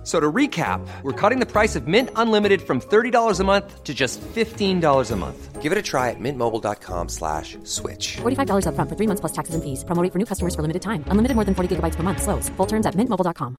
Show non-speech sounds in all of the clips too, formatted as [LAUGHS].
F- So to recap, we're cutting the price of Mint Unlimited from $30 a month to just $15 a month. Give it a try at mintmobile.com slash switch. $45 upfront for three months plus taxes and fees. Promo rate for new customers for limited time. Unlimited more than 40 gigabytes per month. Slows. Full terms at mintmobile.com.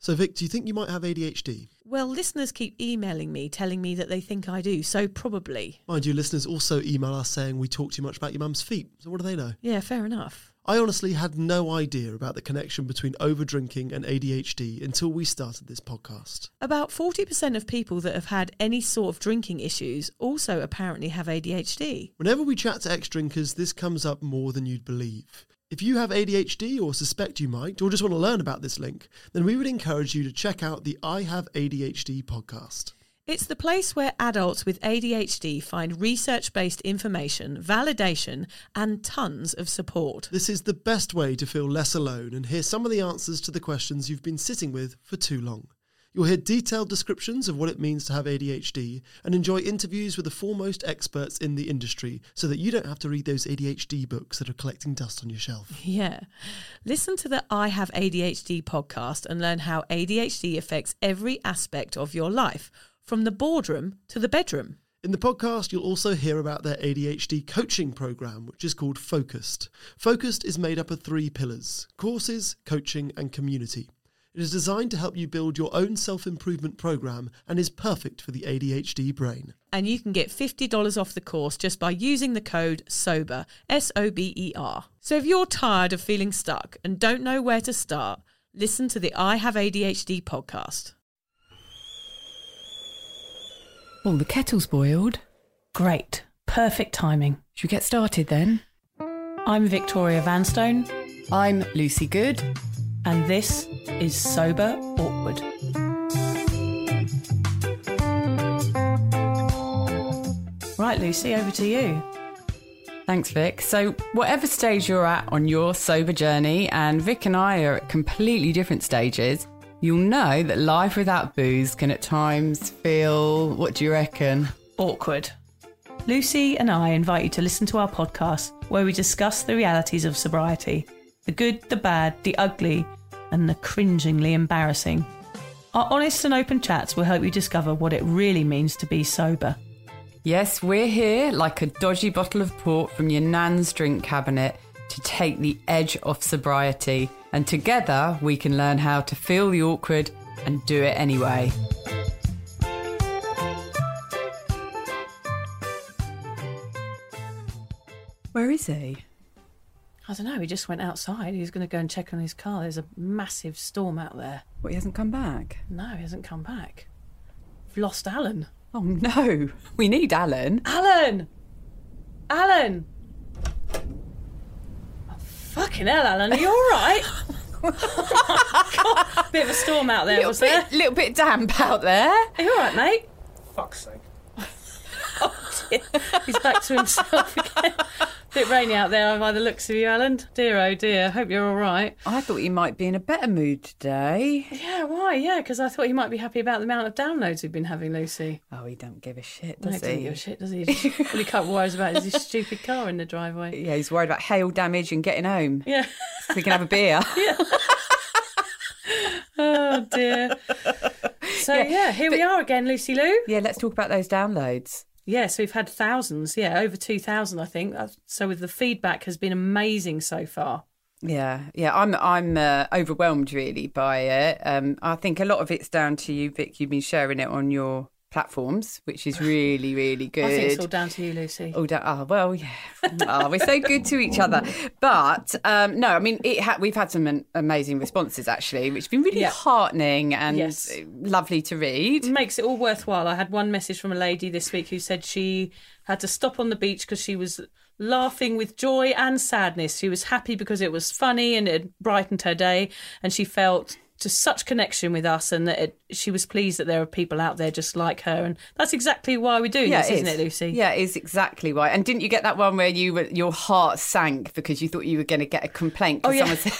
So, Vic, do you think you might have ADHD? Well, listeners keep emailing me telling me that they think I do, so probably. Mind you, listeners also email us saying we talk too much about your mum's feet. So, what do they know? Yeah, fair enough. I honestly had no idea about the connection between overdrinking and ADHD until we started this podcast. About 40% of people that have had any sort of drinking issues also apparently have ADHD. Whenever we chat to ex drinkers, this comes up more than you'd believe. If you have ADHD or suspect you might, or just want to learn about this link, then we would encourage you to check out the I Have ADHD podcast. It's the place where adults with ADHD find research based information, validation, and tons of support. This is the best way to feel less alone and hear some of the answers to the questions you've been sitting with for too long. You'll hear detailed descriptions of what it means to have ADHD and enjoy interviews with the foremost experts in the industry so that you don't have to read those ADHD books that are collecting dust on your shelf. Yeah. Listen to the I Have ADHD podcast and learn how ADHD affects every aspect of your life, from the boardroom to the bedroom. In the podcast, you'll also hear about their ADHD coaching program, which is called Focused. Focused is made up of three pillars courses, coaching, and community. It is designed to help you build your own self improvement program and is perfect for the ADHD brain. And you can get $50 off the course just by using the code SOBER, S O B E R. So if you're tired of feeling stuck and don't know where to start, listen to the I Have ADHD podcast. Oh, the kettle's boiled. Great. Perfect timing. Should we get started then? I'm Victoria Vanstone, I'm Lucy Good. and this is Sober Awkward. Right, Lucy, over to you. Thanks, Vic. So, whatever stage you're at on your sober journey, and Vic and I are at completely different stages, you'll know that life without booze can at times feel, what do you reckon? Awkward. Lucy and I invite you to listen to our podcast where we discuss the realities of sobriety the good, the bad, the ugly, and the cringingly embarrassing. Our honest and open chats will help you discover what it really means to be sober. Yes, we're here like a dodgy bottle of port from your nan's drink cabinet to take the edge off sobriety. And together we can learn how to feel the awkward and do it anyway. Where is he? I don't know, he just went outside. He's going to go and check on his car. There's a massive storm out there. What, he hasn't come back? No, he hasn't come back. We've lost Alan. Oh no, [LAUGHS] we need Alan. Alan! Alan! Fucking hell, Alan, are you all right? God, [LAUGHS] bit of a storm out there, little was there? little bit damp out there. Are you all right, mate? Fuck's sake. [LAUGHS] Oh, dear. He's back to himself again. Bit rainy out there by the looks of you, Alan. Dear, oh dear. Hope you're all right. I thought you might be in a better mood today. Yeah, why? Yeah, because I thought you might be happy about the amount of downloads we've been having, Lucy. Oh, he don't give a shit, No, he does doesn't he? give a shit, does he? Just, all he can't worries about is his [LAUGHS] stupid car in the driveway. Yeah, he's worried about hail damage and getting home. Yeah. So he can have a beer. [LAUGHS] Yeah. [LAUGHS] Oh dear. So yeah, here we are again, Lucy Lou. yeah, let's talk about those downloads. Yeah, so we've had thousands. Yeah, over two thousand, I think. So with the feedback has been amazing so far. Yeah, yeah, I'm I'm uh, overwhelmed really by it. Um, I think a lot of it's down to you, Vic. You've been sharing it on your platforms, which is really, really good. I think it's all down to you, Lucy. Oh, da- oh, well, yeah. Oh, we're so good to each other. But um, no, I mean, it ha- we've had some an- amazing responses actually, which have been really Yeah. heartening and Yes. lovely to read. makes it all worthwhile. I had one message from a lady this week who said she had to stop on the beach because she was laughing with joy and sadness. She was happy because it was funny and it brightened her day, and she felt just such connection with us, and that it, she was pleased that there are people out there just like her, and that's exactly why we're doing this, isn't is. it, Lucy? Yeah, it is exactly right. And didn't you get that one where you were, your heart sank because you thought you were going to get a complaint? Oh, yeah. someone,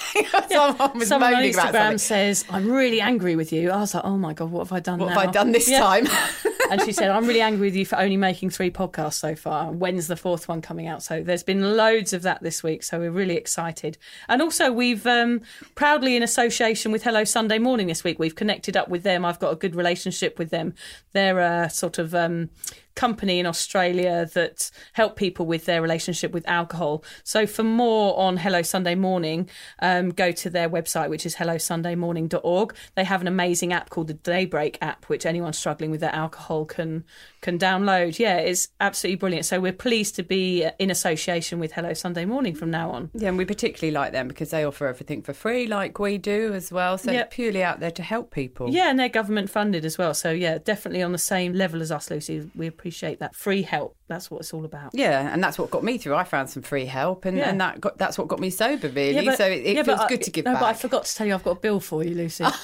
[LAUGHS] [LAUGHS] someone was Someone on Instagram says, "I'm really angry with you." I was like, "Oh my god, what have I done What now? have I done this Yeah. time? [LAUGHS] and she said, I'm really angry with you for only making three podcasts so far. When's the fourth one coming out? So there's been loads of that this week. So we're really excited. And also, we've um, proudly, in association with Hello Sunday Morning this week, we've connected up with them. I've got a good relationship with them. They're a sort of. Um, company in Australia that help people with their relationship with alcohol. So for more on Hello Sunday Morning, um, go to their website, which is hellosundayMorning.org. They have an amazing app called the Daybreak app, which anyone struggling with their alcohol can can download. Yeah, it's absolutely brilliant. So we're pleased to be in association with Hello Sunday Morning from now on. Yeah, and we particularly like them because they offer everything for free, like we do as well. So Yep. purely out there to help people. Yeah, and they're government funded as well. So yeah, definitely on the same level as us, Lucy. We appreciate that free help. That's what it's all about. Yeah, and that's what got me through. I found some free help, and, Yeah. and that got, that's what got me sober, really. Yeah, but- so it, it yeah, feels I- good to give no, back. but I forgot to tell you I've got a bill for you, Lucy. [LAUGHS]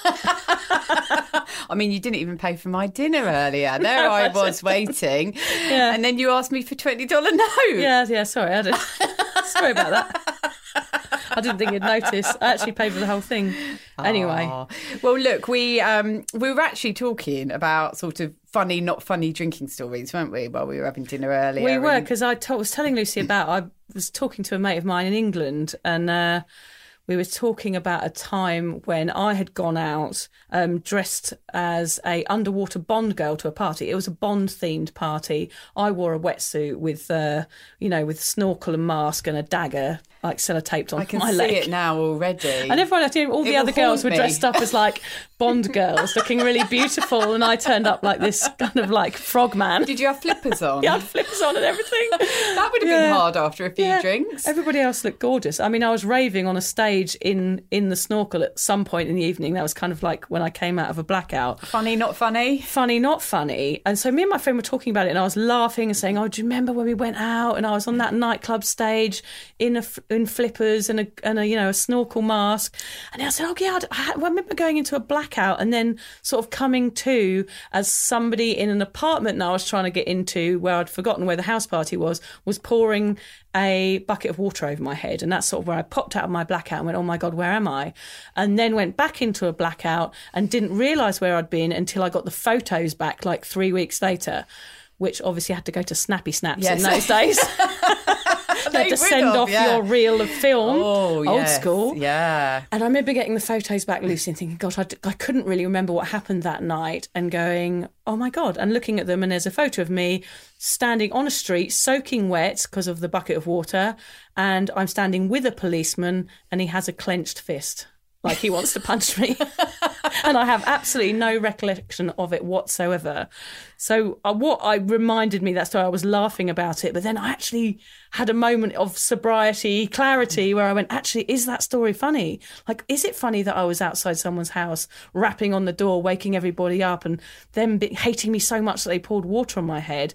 I mean, you didn't even pay for my dinner earlier. There No, I [LAUGHS] was waiting, Yeah. and then you asked me for twenty dollar note. Yeah, yeah. Sorry, I didn't. sorry about that. I didn't think you'd notice. I actually paid for the whole thing. Anyway, Aw. well, look, we um, we were actually talking about sort of funny, not funny drinking stories, weren't we? While we were having dinner earlier, we were and- because I to- was telling Lucy about. I was talking to a mate of mine in England, and uh, we were talking about a time when I had gone out um, dressed as a underwater Bond girl to a party. It was a Bond themed party. I wore a wetsuit with, uh, you know, with snorkel and mask and a dagger like sellotaped on I can my see leg. it now already. And everyone, all the It other girls were me. dressed up as like [LAUGHS] Bond girls, looking really beautiful, and I turned up like this kind of like frogman. Did you have flippers on? [LAUGHS] Yeah, I had flippers on and everything. that would have Yeah. been hard after a few Yeah. drinks. Everybody else looked gorgeous. I mean, I was raving on a stage in in the snorkel at some point in the evening. That was kind of like when I came out of a blackout. Funny, not funny. Funny, not funny. And so me and my friend were talking about it, and I was laughing and saying, "Oh, do you remember when we went out and I was on that nightclub stage in a in flippers and a and a you know a snorkel mask?" And I said, "Oh yeah, I, I remember going into a blackout and then sort of coming to as somebody in an apartment that I was trying to get into where I'd forgotten where the house party was was pouring." A bucket of water over my head, and that's sort of where I popped out of my blackout and went, "Oh my god, where am I?" And then went back into a blackout and didn't realise where I'd been until I got the photos back like three weeks later, which obviously had to go to Snappy Snaps Yes. in those days. [LAUGHS] you They had to send have, off yeah. your reel of film, Oh, old yes, school. Yeah. And I remember getting the photos back, Lucy, and thinking, God, I, d- I couldn't really remember what happened that night, and going, oh my God, and looking at them. And there's a photo of me standing on a street, soaking wet because of the bucket of water. And I'm standing with a policeman, and he has a clenched fist. Like he wants to punch me. [LAUGHS] and I have absolutely no recollection of it whatsoever. So, uh, what I reminded me that story, I was laughing about it, but then I actually had a moment of sobriety, clarity, where I went, actually, is that story funny? Like, is it funny that I was outside someone's house, rapping on the door, waking everybody up, and them be- hating me so much that they poured water on my head?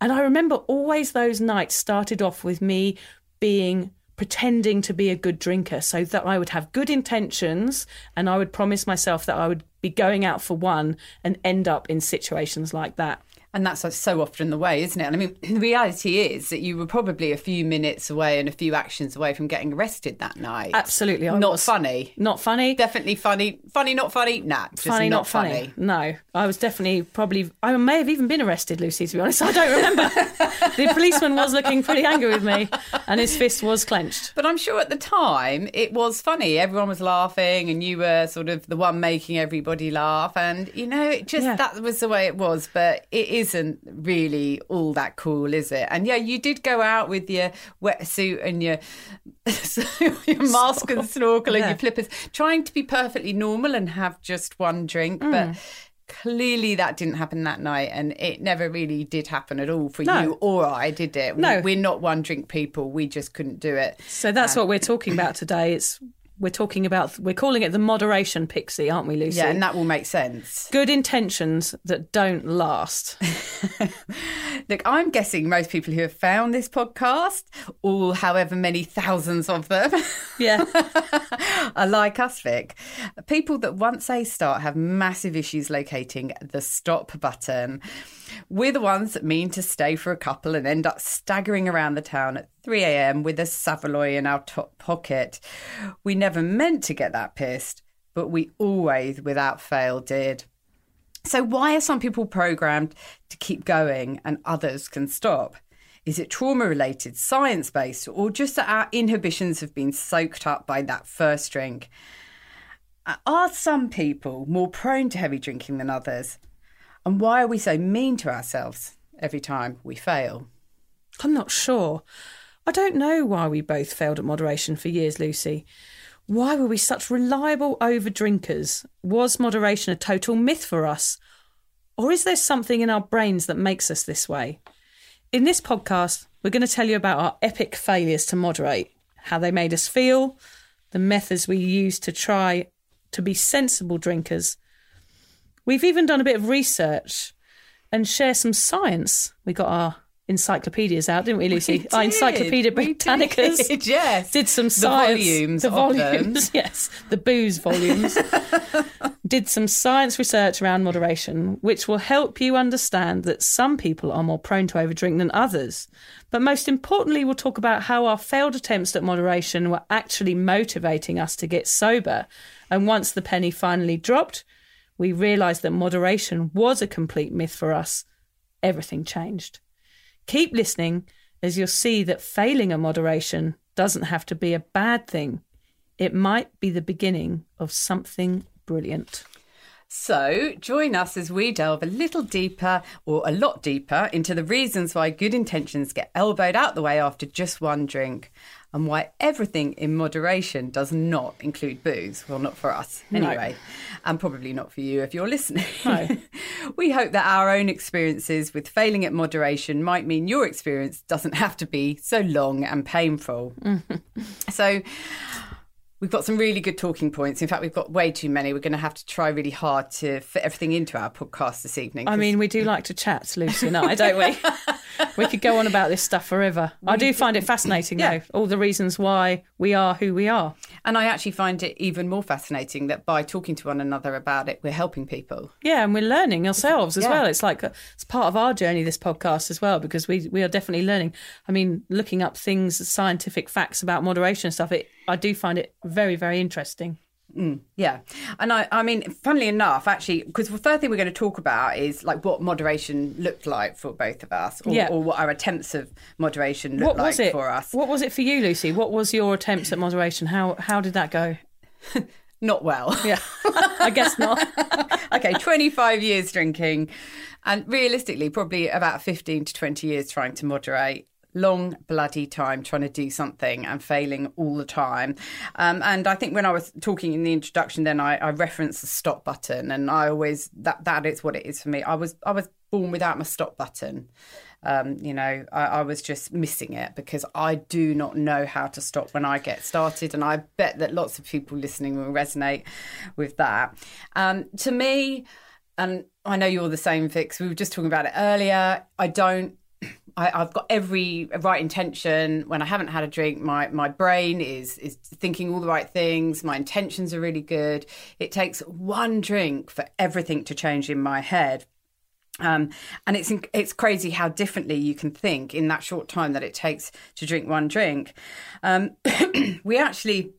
And I remember always those nights started off with me being pretending to be a good drinker so that I would have good intentions and I would promise myself that I would be going out for one and end up in situations like that. And that's so often the way, isn't it? And I mean, the reality is that you were probably a few minutes away and a few actions away from getting arrested that night. Absolutely, I not was. funny. Not funny. Definitely funny. Funny, not funny. Nah, funny, not, not funny. No, I was definitely probably. I may have even been arrested, Lucy. To be honest, I don't remember. [LAUGHS] the policeman was looking pretty angry with me, and his fist was clenched. But I'm sure at the time it was funny. Everyone was laughing, and you were sort of the one making everybody laugh. And you know, it just Yeah. that was the way it was. But it isn't really all that cool, is it? And yeah, you did go out with your wetsuit and your [LAUGHS] your mask and snorkel and your flippers, trying to be perfectly normal and have just one drink, but. Mm. Clearly, that didn't happen that night, and it never really did happen at all for No. you or I, did it? No. We're not one drink people. We just couldn't do it. So that's what we're talking about today. It's we're talking about, we're calling it the moderation pixie, aren't we, Lucy? Yeah, and that will make sense. Good intentions that don't last. [LAUGHS] Look, I'm guessing most people who have found this podcast, all however many thousands of them, [LAUGHS] Yeah. are like us, Vic. People that once they start have massive issues locating the stop button. We're the ones that mean to stay for a couple and end up staggering around the town at 3 a.m. with a Savoy in our top pocket. We never meant to get that pissed, but we always, without fail, did. So, why are some people programmed to keep going and others can stop? Is it trauma related, science based, or just that our inhibitions have been soaked up by that first drink? Are some people more prone to heavy drinking than others? And why are we so mean to ourselves every time we fail? I'm not sure. I don't know why we both failed at moderation for years, Lucy. Why were we such reliable over drinkers? Was moderation a total myth for us? Or is there something in our brains that makes us this way? In this podcast, we're going to tell you about our epic failures to moderate, how they made us feel, the methods we used to try to be sensible drinkers. We've even done a bit of research and share some science. We got our encyclopedias out, didn't we, Lucy? We our Encyclopedia we Britannicas. did, [LAUGHS] yes. Did some The science. volumes the volumes, [LAUGHS] yes, the booze volumes. [LAUGHS] did some science research around moderation, which will help you understand that some people are more prone to overdrink than others. But most importantly, we'll talk about how our failed attempts at moderation were actually motivating us to get sober. And once the penny finally dropped, we realised that moderation was a complete myth for us. Everything changed. Keep listening as you'll see that failing a moderation doesn't have to be a bad thing. It might be the beginning of something brilliant. So, join us as we delve a little deeper or a lot deeper into the reasons why good intentions get elbowed out the way after just one drink and why everything in moderation does not include booze. Well, not for us No. anyway, and probably not for you if you're listening. No. [LAUGHS] we hope that our own experiences with failing at moderation might mean your experience doesn't have to be so long and painful. Mm-hmm. So, We've got some really good talking points. In fact, we've got way too many. We're going to have to try really hard to fit everything into our podcast this evening. I mean, we do like to chat, Lucy and I, don't we? [LAUGHS] we could go on about this stuff forever. I do find it fascinating, Yeah. though, all the reasons why we are who we are. And I actually find it even more fascinating that by talking to one another about it, we're helping people. Yeah, and we're learning ourselves as Yeah. well. It's like uh, it's part of our journey, this podcast as well, because we we are definitely learning. I mean, looking up things, scientific facts about moderation and stuff. It I do find it very very interesting. Mm. Yeah. And I, I mean, funnily enough, actually, because the third thing we're going to talk about is like what moderation looked like for both of us, or, Yeah. or what our attempts of moderation looked What like was it for us. What was it for you, Lucy? What was your attempts at moderation? How how did that go? [LAUGHS] Not well. Yeah, I guess not. [LAUGHS] okay, 25 years drinking, and realistically, probably about 15 to 20 years trying to moderate. Long bloody time trying to do something and failing all the time. Um, and I think when I was talking in the introduction, then I, I referenced the stop button, and I always that that is what it is for me. I was I was born without my stop button. Um, you know, I, I was just missing it because I do not know how to stop when I get started, and I bet that lots of people listening will resonate with that. Um, to me, and I know you're the same, Vix. We were just talking about it earlier. I don't. I, I've got every right intention. When I haven't had a drink, my my brain is is thinking all the right things. My intentions are really good. It takes one drink for everything to change in my head. Um, and it's it's crazy how differently you can think in that short time that it takes to drink one drink. Um, [CLEARS THROAT] we actually,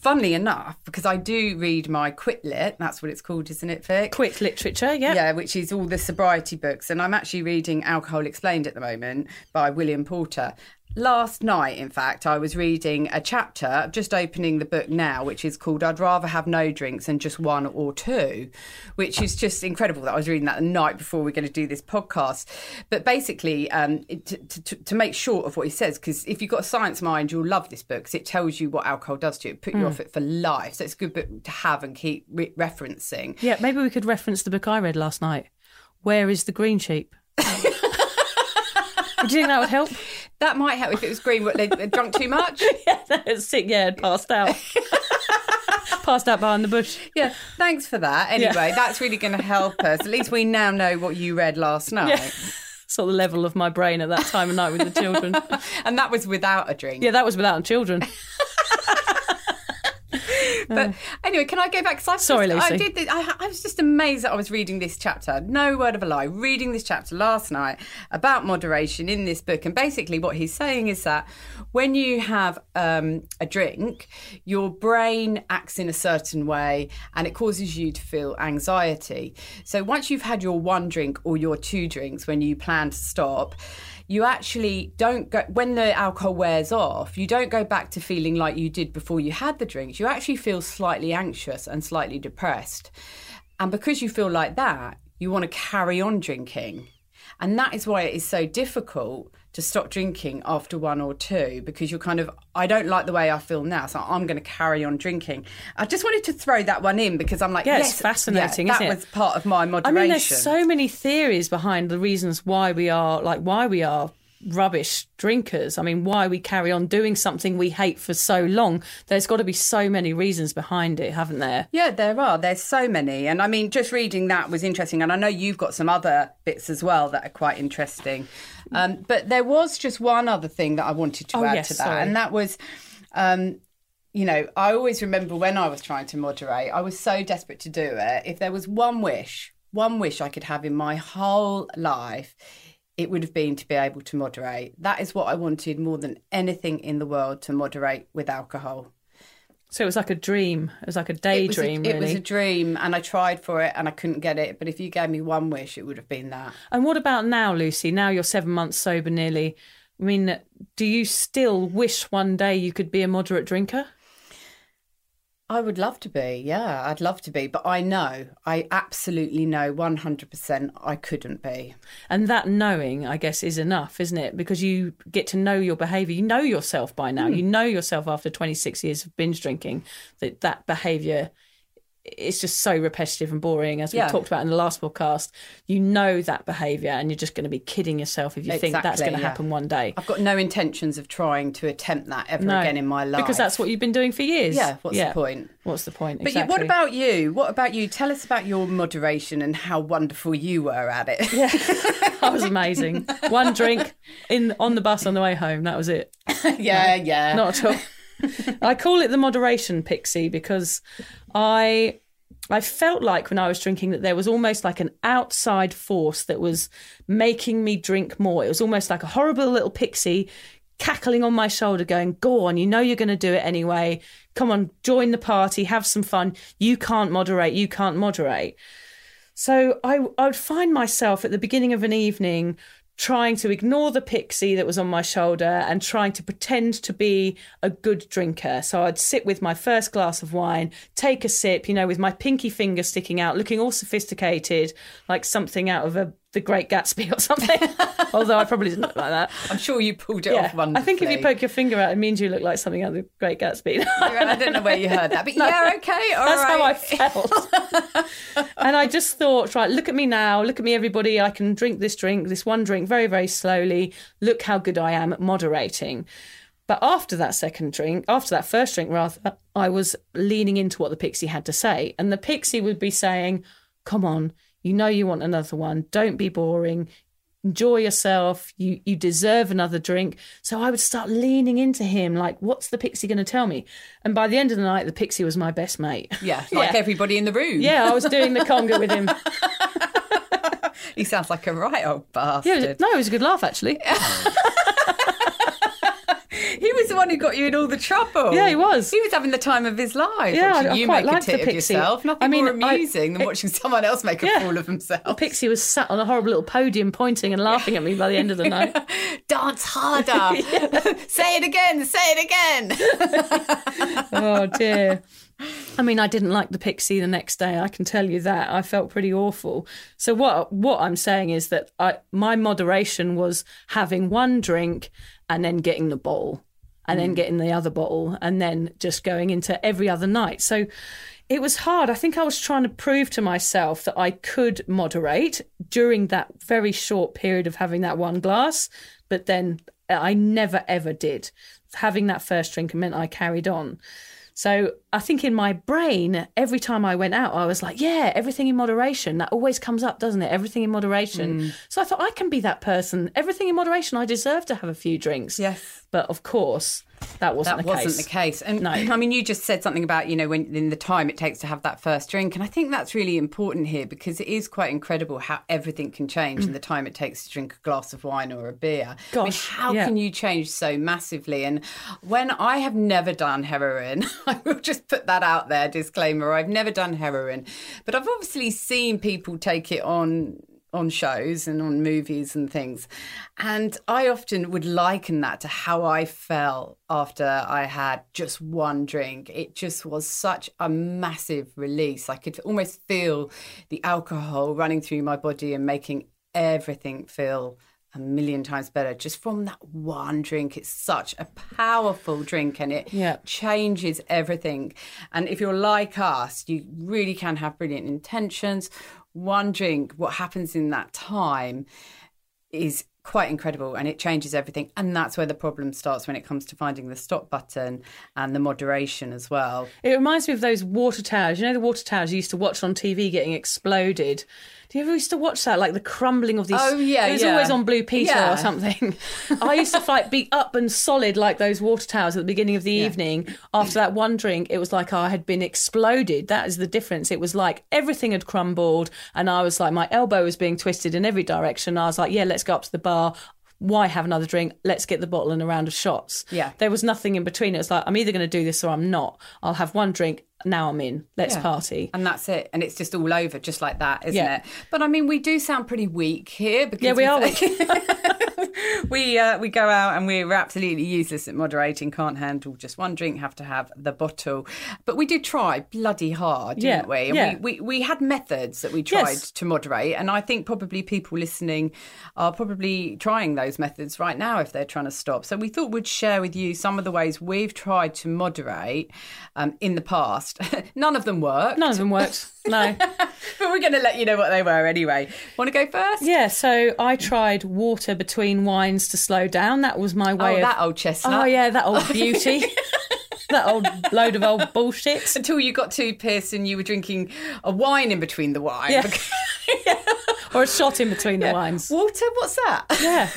funnily enough, because I do read my Quit Lit, that's what it's called, isn't it, Vic? Quit literature, yeah. Yeah, which is all the sobriety books. And I'm actually reading Alcohol Explained at the moment by William Porter. Last night, in fact, I was reading a chapter, just opening the book now, which is called I'd Rather Have No Drinks Than Just One or Two, which is just incredible that I was reading that the night before we're going to do this podcast. But basically, um, to, to, to make short of what he says, because if you've got a science mind, you'll love this book because it tells you what alcohol does to you, it put you off it for life. So it's a good book to have and keep re- referencing. Yeah, maybe we could reference the book I read last night. Where is the green sheep? [LAUGHS] Do you think that would help? That might help if it was green. What they drunk too much? [LAUGHS] yeah, sick. Yeah, passed out. [LAUGHS] passed out behind the bush. Yeah, thanks for that. Anyway, that's really going to help us. At least we now know what you read last night. Yeah. Sort of the level of my brain at that time of night with the children. [LAUGHS] And that was without a drink. Yeah, that was without children. [LAUGHS] But anyway, can I go back? 'Cause I Sorry, just, I Lucy. did. This, I, I was just amazed that I was reading this chapter. No word of a lie. Reading this chapter last night about moderation in this book, and basically what he's saying is that when you have um, a drink, your brain acts in a certain way, and it causes you to feel anxiety. So once you've had your one drink or your two drinks, when you plan to stop you actually don't go when the alcohol wears off you don't go back to feeling like you did before you had the drinks. You actually feel slightly anxious and slightly depressed. And because you feel like that you want to carry on drinking. And that is why it is so difficult to stop drinking after one or two because you're kind of I don't like the way I feel now so I'm going to carry on drinking I just wanted to throw that one in because I'm like Yeah, it's fascinating, yeah, that was part of my moderation I mean, there's so many theories behind the reasons why we are like why we are rubbish drinkers. I mean, why we carry on doing something we hate for so long. There's got to be so many reasons behind it, haven't there? Yeah, there are. There's so many. And I mean, just reading that was interesting. And I know you've got some other bits as well that are quite interesting. Um, but there was just one other thing that I wanted to Oh, add yes, to that. sorry. And that was. Um, you know, I always remember when I was trying to moderate, I was so desperate to do it. If there was one wish, one wish I could have in my whole life, it would have been to be able to moderate. That is what I wanted more than anything in the world to moderate with alcohol. So it was like a dream. It was like a It was, daydream, a, it was a dream, and I tried for it, and I couldn't get it. But if you gave me one wish, it would have been that. And what about now, Lucy? Now you're seven months sober nearly. I mean, do you still wish one day you could be a moderate drinker? I would love to be, yeah, I'd love to be, but I know, I absolutely know, one hundred percent, I couldn't be. And that knowing, I guess, is enough, isn't it? Because you get to know your behaviour. You know yourself by now. Hmm. You know yourself after 26 years of binge drinking that that behaviour is just so repetitive and boring. As we Yeah. talked about in the last podcast, you know that behaviour and you're just going to be kidding yourself if you think that's going to yeah. happen one day. I've got no intentions of trying to attempt that ever No, again in my life Because that's what you've been doing for years. Yeah, what's the point? What's the point? But you, what about you? What about you? Tell us about your moderation and how wonderful you were at it. Yeah, [LAUGHS] that was amazing. One drink in on the bus on the way home. That was it. [LAUGHS] yeah, yeah. Not at all. I call it the moderation pixie because I I felt like when I was drinking that there was almost like an outside force that was making me drink more. It was almost like a horrible little pixie cackling on my shoulder going, "Go on, you know you're going to do it anyway. Come on, join the party, have some fun. You can't moderate, you can't moderate." So I, I would find myself at the beginning of an evening trying to ignore the pixie that was on my shoulder and trying to pretend to be a good drinker. So I'd sit with my first glass of wine, take a sip, you know, with my pinky finger sticking out, looking all sophisticated, like something out of a the Great Gatsby or something. [LAUGHS] Although I probably didn't look like that. I'm sure you pulled it Yeah, off wonderfully. I think if you poke your finger out, it means you look like something out of the Great Gatsby. [LAUGHS] I don't know where you heard that, but [LAUGHS] yeah, okay, all That's how I felt. and I just thought, right, look at me now. Look at me, everybody. I can drink this drink, this one drink, very, very slowly. Look how good I am at moderating. But after that second drink, after that first drink, rather, I was leaning into what the pixie had to say. And the pixie would be saying, come on, you know you want another one. Don't be boring. Enjoy yourself. You you deserve another drink. So I would start leaning into him, like, what's the pixie going to tell me? And by the end of the night, the pixie was my best mate. Yeah, [LAUGHS] like Yeah. everybody in the room. Yeah, I was doing the conga with him. [LAUGHS] He sounds like a right old Yeah, bastard. was- no, it was a good laugh actually. [LAUGHS] Was the one who got you in all the trouble. Yeah, he was. He was having the time of his life. Yeah, watching I- I you make a tit of yourself. Nothing I mean, more I- amusing than watching someone else make a Yeah. fool of himself. Pixie was sat on a horrible little podium, pointing and laughing at me by the end of the night. [LAUGHS] Dance harder. [LAUGHS] say it again. Say it again. [LAUGHS] oh dear. I mean, I didn't like the pixie the next day. I can tell you that. I felt pretty awful. So what what I'm saying is that I my moderation was having one drink and then getting the bottle and then mm. getting the other bottle and then just going into every other night. So it was hard. I think I was trying to prove to myself that I could moderate during that very short period of having that one glass, but then I never ever did. Having that first drink meant I carried on. So I think in my brain, every time I went out, I was like, yeah, everything in moderation. That always comes up, doesn't it? Everything in moderation. Mm. So I thought I can be that person. Everything in moderation. I deserve to have a few drinks. Yes. But of course, that wasn't that the wasn't case. the case. And No. [CLEARS THROAT] I mean, you just said something about you know when in the time it takes to have that first drink, and I think that's really important here because it is quite incredible how everything can change in the [CLEARS THROAT] time it takes to drink a glass of wine or a beer. I mean, Gosh, how yeah. can you change so massively? And when I have never done heroin, [LAUGHS] I will just put that out there. Disclaimer: I've never done heroin, but I've obviously seen people take it on on shows and on movies and things. And I often would liken that to how I felt after I had just one drink. It just was such a massive release. I could almost feel the alcohol running through my body and making everything feel a million times better just from that one drink. It's such a powerful drink and it Yeah. changes everything. And if you're like us, you really can have brilliant intentions. One drink, what happens in that time is quite incredible and it changes everything. And that's where the problem starts when it comes to finding the stop button and the moderation as well. It reminds me of those water towers. You know the water towers you used to watch on TV getting exploded. Do you ever used to watch that, like the crumbling of these? Oh, yeah, it was yeah. always on Blue Peter Yeah. or something. [LAUGHS] I used to like be up and solid like those water towers at the beginning of the evening. After that one drink, it was like I had been exploded. That is the difference. It was like everything had crumbled, and I was like my elbow was being twisted in every direction. I was like, yeah, let's go up to the bar. Why have another drink? Let's get the bottle and a round of shots. Yeah. There was nothing in between. It was like, I'm either going to do this or I'm not. I'll have one drink. Now I'm in. Let's Yeah. party. And that's it. And it's just all over just like that, isn't Yeah. it? But I mean, we do sound pretty weak here because Yeah, we are [LAUGHS] [LAUGHS] we uh, we go out and we're absolutely useless at moderating. Can't handle just one drink. Have to have the bottle. But we did try bloody hard, didn't we? And yeah. we, we we had methods that we tried Yes. to moderate, and I think probably people listening are probably trying those methods right now if they're trying to stop. So we thought we'd share with you some of the ways we've tried to moderate um, in the past. [LAUGHS] None of them worked. None of them worked. No. [LAUGHS] but we're going to let you know what they were anyway. Want to go first? Yeah, so I tried water between wines to slow down. That was my way Oh, of. that old chestnut. Oh yeah, that old [LAUGHS] beauty. that old load of old bullshit. Until you got too pissed and you were drinking a wine in between the wine. Yeah. Or a shot in between the wines. Water? What's that? Yeah,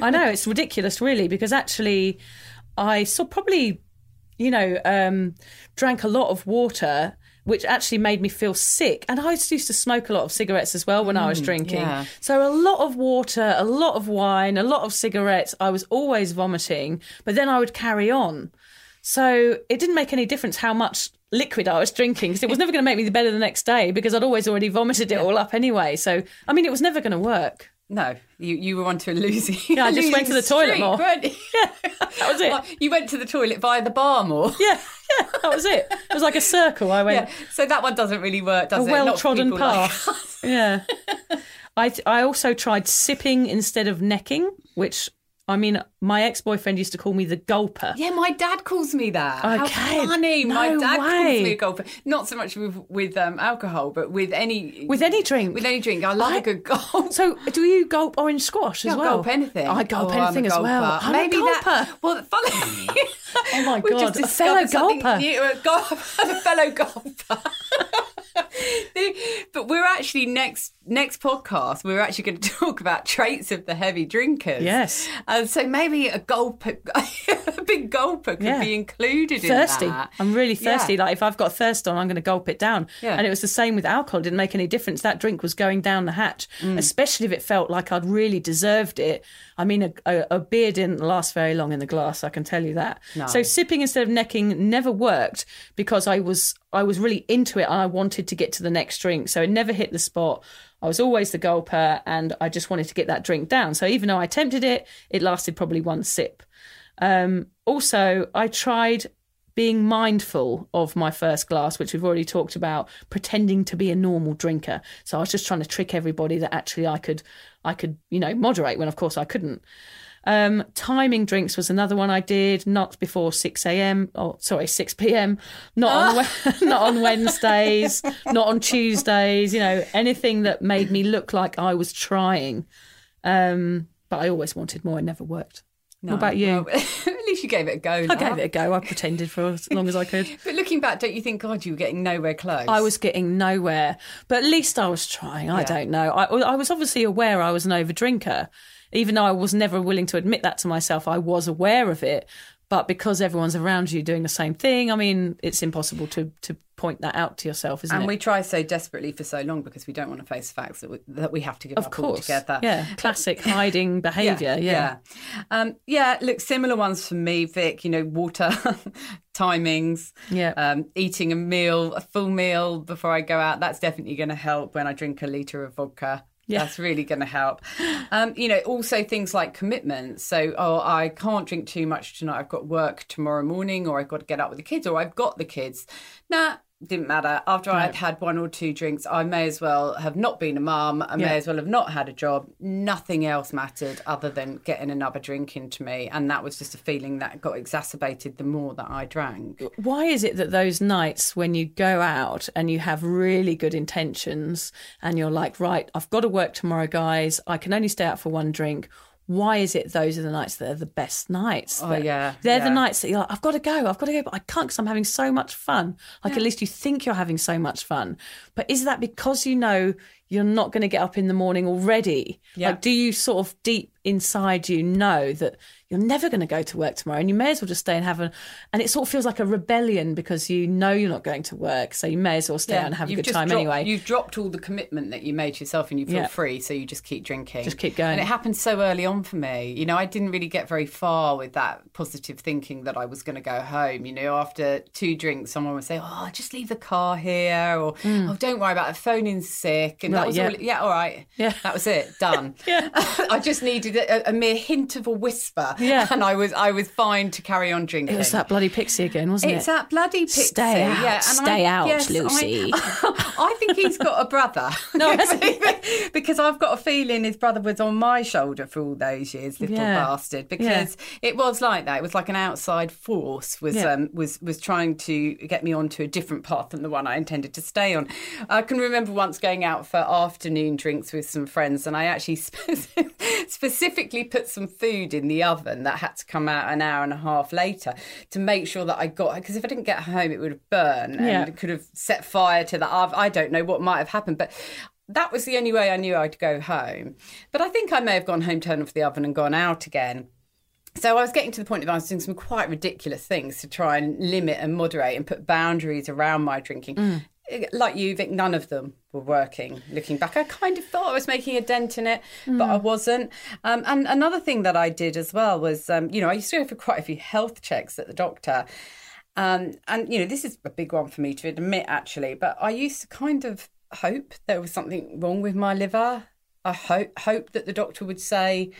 I know it's ridiculous, really, because actually, I saw probably, you know, um, drank a lot of water. Which actually made me feel sick. And I used to smoke a lot of cigarettes as well when I was drinking. yeah. So a lot of water, a lot of wine, a lot of cigarettes. I was always vomiting, but then I would carry on. So it didn't make any difference how much liquid I was drinking because it was never going to make me better the next day because I'd always already vomited it all up anyway. So, I mean, it was never going to work. No, you, you were onto a losing. [LAUGHS] Yeah, I just went to the toilet more. you? [LAUGHS] That was it. Well, you went to the toilet via the bar more. [LAUGHS] Yeah, yeah, that was it. It was like a circle. I went Yeah, so that one doesn't really work, does a it? For well trodden people like path. yeah. I I also tried sipping instead of necking, which I mean, my ex boyfriend used to call me the gulper. Yeah, my dad calls me that. Okay. How funny. my dad way. calls me a golfer. Not so much with, with um, alcohol, but with any With any drink. With any drink. I love I- a good gulp. So, do you gulp orange squash Yeah, as I'll well? gulp anything. I gulp Oh, anything as well. I'm Maybe a that. gulper. Well, funny. [LAUGHS] Oh my [LAUGHS] We've God, just a fellow gulper. new, a, gul- [LAUGHS] a fellow gulper. [LAUGHS] but we're actually next next podcast. We're actually going [LAUGHS] to talk about traits of the heavy drinkers. Yes. and so maybe a gulper, [LAUGHS] a big gulper, could Yeah. be included thirsty. in that. I'm really thirsty. Yeah. Like if I've got thirst on, I'm going to gulp it down. Yeah. And it was the same with alcohol. It didn't make any difference. That drink was going down the hatch, Mm. especially if it felt like I'd really deserved it. I mean, a, a, a beer didn't last very long in the glass. I can tell you that. So sipping instead of necking never worked because I was I was really into it and I wanted to get to the next drink. So it never hit the spot. I was always the gulper and I just wanted to get that drink down. So even though I attempted it, it lasted probably one sip. Um, also, I tried being mindful of my first glass, which we've already talked about, pretending to be a normal drinker. So I was just trying to trick everybody that actually I could, I could, you know, moderate when of course I couldn't. Um, timing drinks was another one I did, not before 6 a.m. or sorry, 6 p.m. Not on [LAUGHS] not on Wednesdays, not on Tuesdays. You know, anything that made me look like I was trying. Um, but I always wanted more. It never worked. No. What about you? Well, [LAUGHS] at least you gave it a go. I love. gave it a go. I pretended for as long as I could. [LAUGHS] But looking back, don't you think, God, you were getting nowhere close? I was getting nowhere, but at least I was trying. I Yeah. don't know. I, I was obviously aware I was an overdrinker, even though I was never willing to admit that to myself. I was aware of it, but because everyone's around you doing the same thing, I mean, it's impossible to to point that out to yourself, isn't And it? we try so desperately for so long because we don't want to face facts that we, that we have to give of up course, altogether. yeah, classic [LAUGHS] hiding behaviour. Yeah, yeah. Um, yeah, look, similar ones for me, Vic. You know, water, [LAUGHS] timings, Yeah. um, eating a meal, a full meal before I go out. That's definitely going to help when I drink a litre of vodka. Yeah. That's really going to help. Um, you know, also things like commitments. So, oh, I can't drink too much tonight. I've got work tomorrow morning, or I've got to get up with the kids, or I've got the kids. Nah, didn't matter. After I'd had one or two drinks, I may as well have not been a mum. I may as well have not had a job. Nothing else mattered other than getting another drink into me. And that was just a feeling that got exacerbated the more that I drank. why is it that those nights when you go out and you have really good intentions and you're like, right, I've got to work tomorrow, guys. I can only stay out for one drink. Why is it those are the nights that are the best nights? Oh, That- yeah, They're yeah. the nights that you're like, I've got to go, I've got to go, but I can't because I'm having so much fun. Like at least you think you're having so much fun. But is that because you know you're not going to get up in the morning already? Yeah. Like, do you sort of deep inside you know that you're never going to go to work tomorrow and you may as well just stay and have a and it sort of feels like a rebellion because you know you're not going to work so you may as well stay out and have a good time dropped- anyway You've dropped all the commitment that you made to yourself and you feel Yeah. free, so you just keep drinking. Just keep going. And it happened so early on for me. You know, I didn't really get very far with that positive thinking that I was going to go home. You know, after two drinks, someone would say, Oh, just leave the car here, or mm. Oh, don't worry about it, phone in sick. And Right, that was yeah. all, yeah, all right. Yeah. That was it, done. [LAUGHS] Yeah. [LAUGHS] I just needed a, a mere hint of a whisper. Yeah. [LAUGHS] And I was I was fine to carry on drinking. it was that bloody pixie again wasn't It's it It's that bloody pixie. Stay out, yeah, and stay I, out, yes, Lucy. [LAUGHS] [LAUGHS] I, think he's got a brother. No, because I've got a feeling his brother was on my shoulder for all those years, little Yeah. bastard. Because it was like that. It was like an outside force was Yeah. um, was was trying to get me onto a different path than the one I intended to stay on. I can remember once going out for afternoon drinks with some friends, and I actually spe- specifically put some food in the oven that had to come out an hour and a half later to make sure that I got because if I didn't get home, it would have burned and Yeah. it could have set fire to the. I don't know what might have happened, but. That was the only way I knew I'd go home. But I think I may have gone home, turned off the oven, and gone out again. So I was getting to the point of I was doing some quite ridiculous things to try and limit and moderate and put boundaries around my drinking. Mm. Like you, Vic, none of them were working. Looking back, I kind of thought I was making a dent in it, but I wasn't. Um, and another thing that I did as well was, um, you know, I used to go for quite a few health checks at the doctor. Um, and, you know, this is a big one for me to admit, actually, but I used to kind of hope there was something wrong with my liver. I hope, hope that the doctor would say,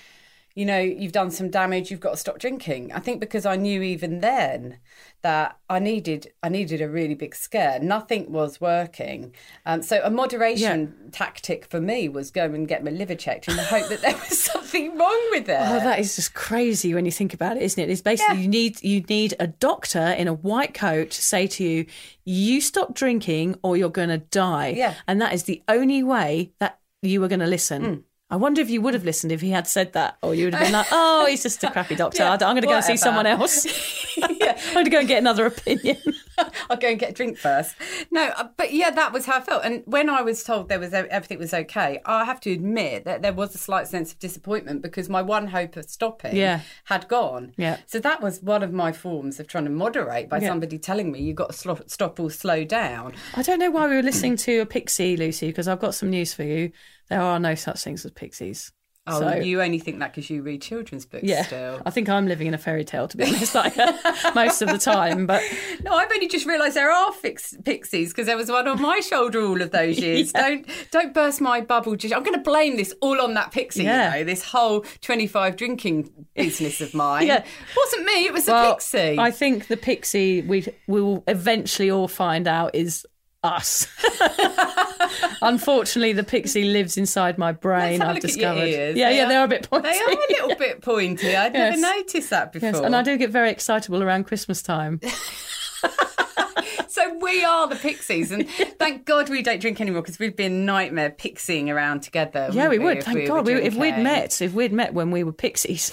you know, you've done some damage, you've got to stop drinking. I think because I knew even then that I needed I needed a really big scare. Nothing was working. Um, so a moderation tactic for me was go and get my liver checked in the hope that there was [LAUGHS] something wrong with it. Oh, that is just crazy when you think about it, isn't it? It's basically Yeah. you need you need a doctor in a white coat to say to you, "You stop drinking, or you're going to die." Yeah. and that is the only way that you were going to listen. Hmm. I wonder if you would have listened if he had said that, or you would have been like, "Oh, he's just a crappy doctor. [LAUGHS] Yeah, I am going to go and see someone else. Yeah. [LAUGHS] [LAUGHS] I'm going to go and get another opinion." I'll go and get a drink first. No, uh, but yeah, that was how I felt. And when I was told there was everything was okay, I have to admit that there was a slight sense of disappointment because my one hope of stopping Yeah. had gone. Yeah. So that was one of my forms of trying to moderate by Yeah. somebody telling me you've got to stop or slow down. I don't know why we were listening to a pixie, Lucy, because I've got some news for you. There are no such things as pixies. Oh, So- you only think that because you read children's books Yeah, still. I think I'm living in a fairy tale to be honest, like [LAUGHS] most of the time. But No, I've only just realised there are fix- pixies because there was one on my shoulder all of those [LAUGHS] years. Don't don't burst my bubble. Just, I'm going to blame this all on that pixie. Yeah. You know, this whole 25 drinking [LAUGHS] business of mine. Yeah. it wasn't me. It was the well, pixie. I think the pixie we will eventually all find out is us. [LAUGHS] Unfortunately, the pixie lives inside my brain. Let's have a I've look at your discovered. Yeah, They yeah, are- they are a bit pointy. They are a little [LAUGHS] bit pointy. I'd Yes. never noticed that before. Yes, and I do get very excitable around Christmas time. [LAUGHS] So we are the pixies, and thank God we don't drink anymore because we'd be a nightmare pixieing around together. Yeah, we wouldn't would. Thank we God. We, if we'd met, if we'd met when we were pixies.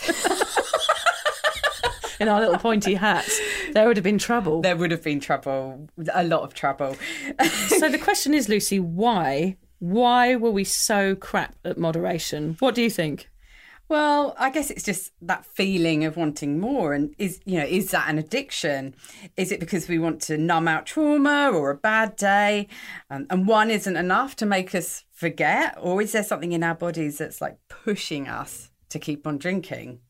In our little pointy hats, there would have been trouble. There would have been trouble, a lot of trouble. so the [LAUGHS] question is, Lucy, why? Why were we so crap at moderation? What do you think? Well, I guess it's just that feeling of wanting more. And is, you know, is that an addiction? Is it because we want to numb out trauma or a bad day? Um, and one isn't enough to make us forget? Or is there something in our bodies that's like pushing us to keep on drinking?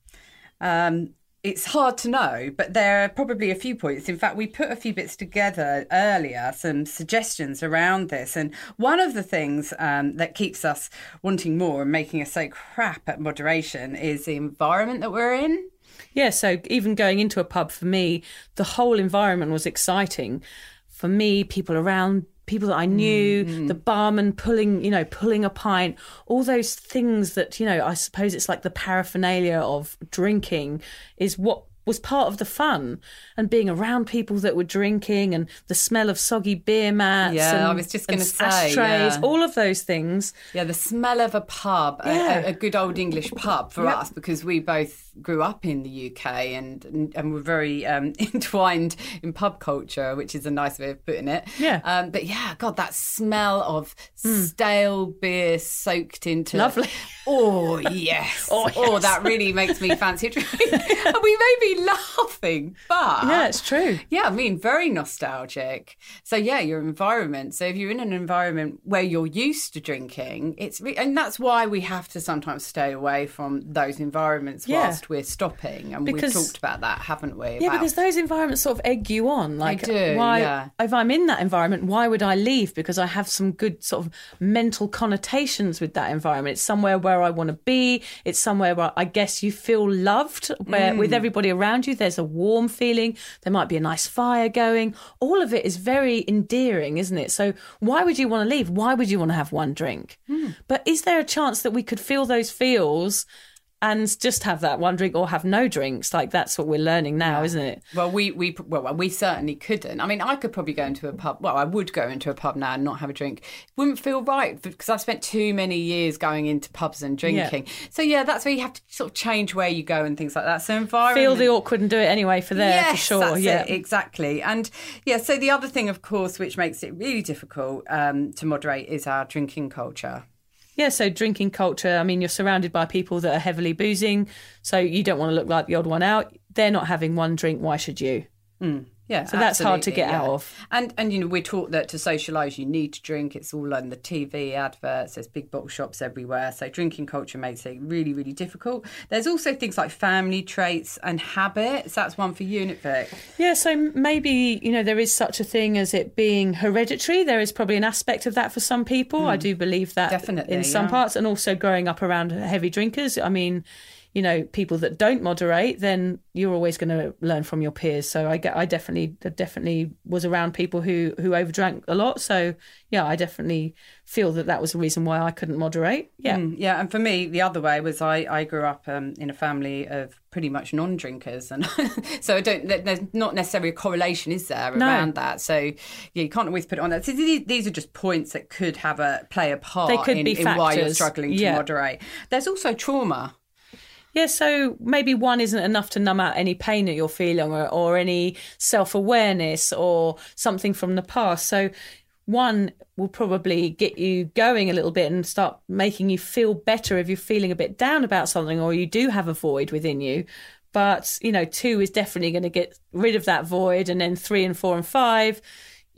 Um, it's hard to know, but there are probably a few points. In fact, we put a few bits together earlier, some suggestions around this. And one of the things um, that keeps us wanting more and making us so crap at moderation is the environment that we're in. Yeah, so even going into a pub for me, the whole environment was exciting. For me, people around people that I knew, mm-hmm. the barman pulling, you know, pulling a pint, all those things that, you know, I suppose it's like the paraphernalia of drinking is what was part of the fun and being around people that were drinking and the smell of soggy beer mats yeah and, i was just going to say ashtrays yeah. all of those things yeah the smell of a pub yeah. a, a, good old english pub for yep. us because we both grew up in the uk and and were very um, [LAUGHS] entwined in pub culture which is a nice way of putting it yeah um, but yeah god that smell of mm. stale beer soaked into lovely oh yes [LAUGHS] oh, yes. oh that really makes me fancy a drink [LAUGHS] and we may be [LAUGHS] laughing, but yeah, it's true. Yeah, I mean, very nostalgic. So yeah, your environment. So if you're in an environment where you're used to drinking, it's re- and that's why we have to sometimes stay away from those environments yeah. whilst we're stopping. And because, we've talked about that, haven't we? Yeah, because those environments sort of egg you on. Like, do, why? Yeah. If I'm in that environment, why would I leave? Because I have some good sort of mental connotations with that environment. It's somewhere where I want to be. It's somewhere where I guess you feel loved, where mm. with everybody around around you. There's a warm feeling. There might be a nice fire going. All of it is very endearing, isn't it? So why would you want to leave? Why would you want to have one drink? Mm. But is there a chance that we could feel those feels and just have that one drink or have no drinks. Like that's what we're learning now, yeah. isn't it? Well, we we well we certainly couldn't. I mean, I could probably go into a pub. Well, I would go into a pub now and not have a drink. It wouldn't feel right because I spent too many years going into pubs and drinking. Yeah. So yeah, that's where you have to sort of change where you go and things like that. So environment, feel the awkward and do it anyway for there yes, for sure. yeah, it, exactly. And yeah, so the other thing, of course, which makes it really difficult um, to moderate is our drinking culture. Yeah, so drinking culture, I mean, you're surrounded by people that are heavily boozing, so you don't want to look like the odd one out. They're not having one drink, why should you? Mm. Yeah, so that's hard to get yeah. out of. And and you know we're taught that to socialise you need to drink. It's all on the TV adverts. There's big bottle shops everywhere. So drinking culture makes it really really difficult. There's also things like family traits and habits. That's one for you, isn't it, Vic? Yeah. So maybe you know there is such a thing as it being hereditary. There is probably an aspect of that for some people. Mm. I do believe that definitely in some yeah. parts, and also growing up around heavy drinkers. I mean you know people that don't moderate then you're always going to learn from your peers. So i get i definitely definitely was around people who who overdrank a lot. So yeah i definitely feel that that was the reason why i couldn't moderate. Yeah. Mm, yeah and for me the other way was i i grew up um, in a family of pretty much non-drinkers and [LAUGHS] so i don't there's not necessarily a correlation is there no. around that? So yeah you can't always put it on that so these are just points that could have a play a part they could in, be in why you're struggling to yeah. moderate. There's also trauma yeah, so maybe one isn't enough to numb out any pain that you're feeling or, or any self awareness or something from the past. So one will probably get you going a little bit and start making you feel better if you're feeling a bit down about something or you do have a void within you. But, you know, two is definitely going to get rid of that void. And then three and four and five,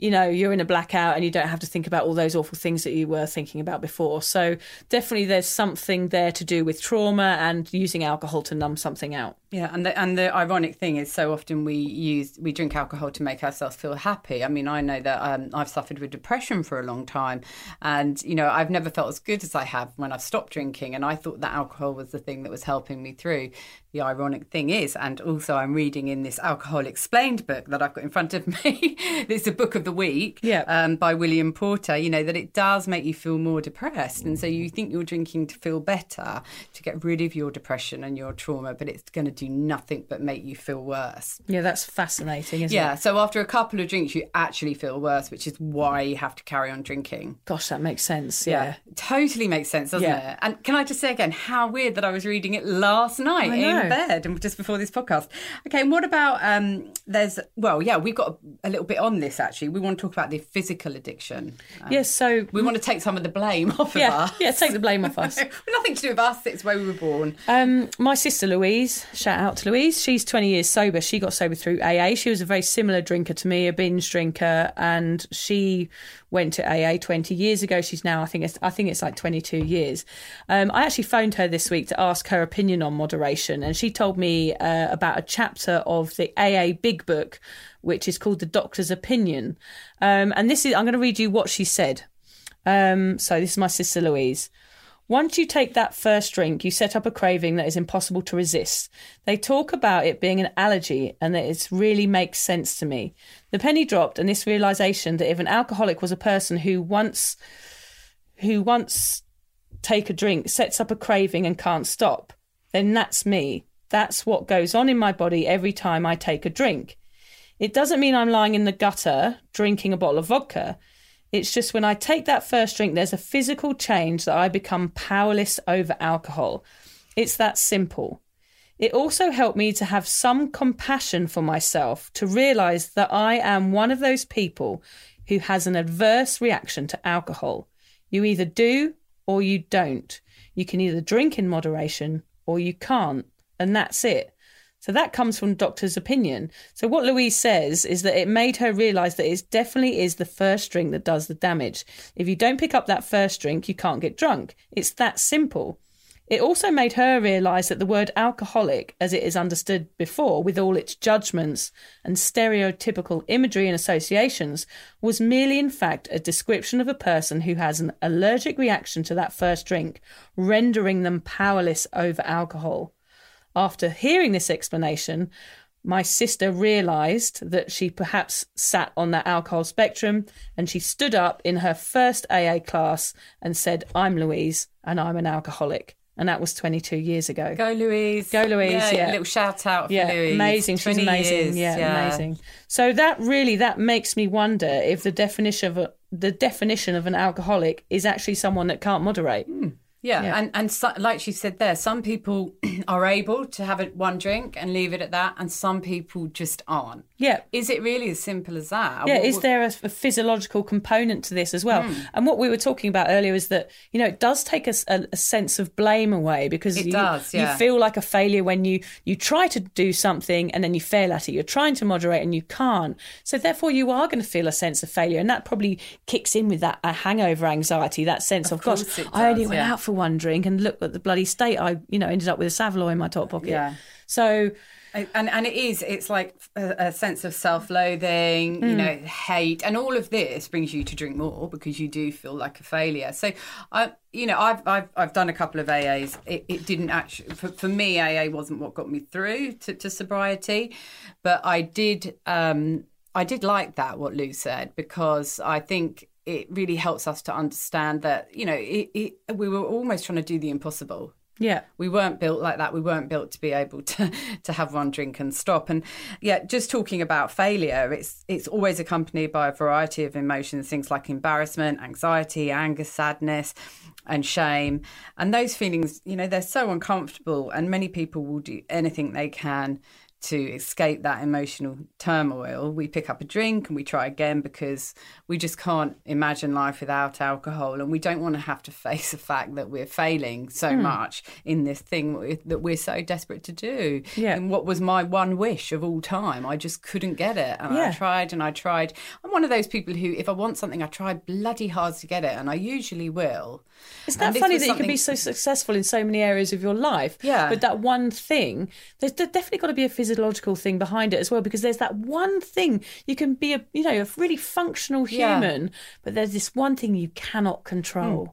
you know, you're in a blackout and you don't have to think about all those awful things that you were thinking about before. So definitely there's something there to do with trauma and using alcohol to numb something out. Yeah, and the and the ironic thing is, so often we use we drink alcohol to make ourselves feel happy. I mean, I know that um, I've suffered with depression for a long time, and you know I've never felt as good as I have when I've stopped drinking, and I thought that alcohol was the thing that was helping me through. The ironic thing is, and also I'm reading in this Alcohol Explained book that I've got in front of [LAUGHS] me. it's a book of the week, yeah, um, by William Porter. You know that it does make you feel more depressed, and so you think you're drinking to feel better, to get rid of your depression and your trauma, but it's going to do nothing but make you feel worse. Yeah, that's fascinating, isn't Yeah, it? so after a couple of drinks, you actually feel worse, which is why you have to carry on drinking. Gosh, that makes sense. Yeah. Totally makes sense, doesn't Yeah. it? And can I just say again, how weird that I was reading it last night in bed and just before this podcast. Okay, and what about um there's well, yeah, we've got a, a little bit on this actually. We want to talk about the physical addiction. Um, Yes, so we want to take some of the blame off yeah, of us. yeah, take the blame off [LAUGHS] us. Nothing to do with us, it's where we were born. Um, my sister Louise, shout out to Louise. She's 20 years sober. She got sober through AA. She was a very similar drinker to me, a binge drinker, and she went to AA 20 years ago. She's now, I think it's, I think it's like 22 years. Um, I actually phoned her this week to ask her opinion on moderation, and she told me uh, about a chapter of the AA Big Book, which is called The Doctor's Opinion. Um, and this is, I'm going to read you what she said. Um, so this is my sister Louise. Once you take that first drink, you set up a craving that is impossible to resist. They talk about it being an allergy and that it really makes sense to me. The penny dropped and this realization that if an alcoholic was a person who once who once take a drink, sets up a craving and can't stop, then that's me. That's what goes on in my body every time I take a drink. It doesn't mean I'm lying in the gutter drinking a bottle of vodka. It's just when I take that first drink, there's a physical change that I become powerless over alcohol. It's that simple. It also helped me to have some compassion for myself, to realize that I am one of those people who has an adverse reaction to alcohol. You either do or you don't. You can either drink in moderation or you can't, and that's it. So that comes from doctor's opinion. So what Louise says is that it made her realise that it definitely is the first drink that does the damage. If you don't pick up that first drink, you can't get drunk. It's that simple. It also made her realise that the word alcoholic, as it is understood before, with all its judgments and stereotypical imagery and associations, was merely in fact a description of a person who has an allergic reaction to that first drink, rendering them powerless over alcohol. After hearing this explanation, my sister realised that she perhaps sat on that alcohol spectrum and she stood up in her first AA class and said, I'm Louise and I'm an alcoholic. And that was 22 years ago. Go Louise. Go, Louise, yeah. A little shout out for yeah, Louise. amazing. She's 20 amazing. years, Yeah, amazing. So that really that makes me wonder if the definition of a, the definition of an alcoholic is actually someone that can't moderate. Hmm. Yeah, Yeah. and and so, like she said there, some people [CLEARS THROAT] are able to have it one drink and leave it at that, and some people just aren't. Yeah. Is it really as simple as that? Yeah, What- is there a, a physiological component to this as well? Hmm. And what we were talking about earlier is that you know it does take us a, a sense of blame away because It you, does, yeah. you feel like a failure when you you try to do something and then you fail at it. You're trying to moderate and you can't. So therefore, you are going to feel a sense of failure, and that probably kicks in with that hangover anxiety, that sense of, course gosh, I only went yeah. out for one drink and look at the bloody state I you know ended up with a saveloy in my top pocket. Yeah. So and and it is it's like a, a sense of self-loathing Hmm. you know hate and all of this brings you to drink more because you do feel like a failure so i you know i've i've, I've done a couple of aas it, it didn't actually for, for me aa wasn't what got me through to, to sobriety but i did um i did like that what lou said because i think it really helps us to understand that you know it, it, we were almost trying to do the impossible yeah, we weren't built like that. We weren't built to be able to [LAUGHS] to have one drink and stop. And yeah, just talking about failure, it's it's always accompanied by a variety of emotions, things like embarrassment, anxiety, anger, sadness, and shame. And those feelings, you know, they're so uncomfortable. And many people will do anything they can to escape that emotional turmoil. We pick up a drink and we try again because we just can't imagine life without alcohol. And we don't want to have to face the fact that we're failing so Hmm. much in this thing that we're so desperate to do. Yeah. And what was my one wish of all time? I just couldn't get it. And Yeah. I tried and I tried. I'm one of those people who, if I want something, I try bloody hard to get it. And I usually will. Isn't that funny that you can be so successful in so many areas of your life? Yeah. But that one thing, there's, there's definitely got to be a physiological thing behind it as well, because there's that one thing you can be a, you know, a really functional Yeah. human, but there's this one thing you cannot control. Hmm.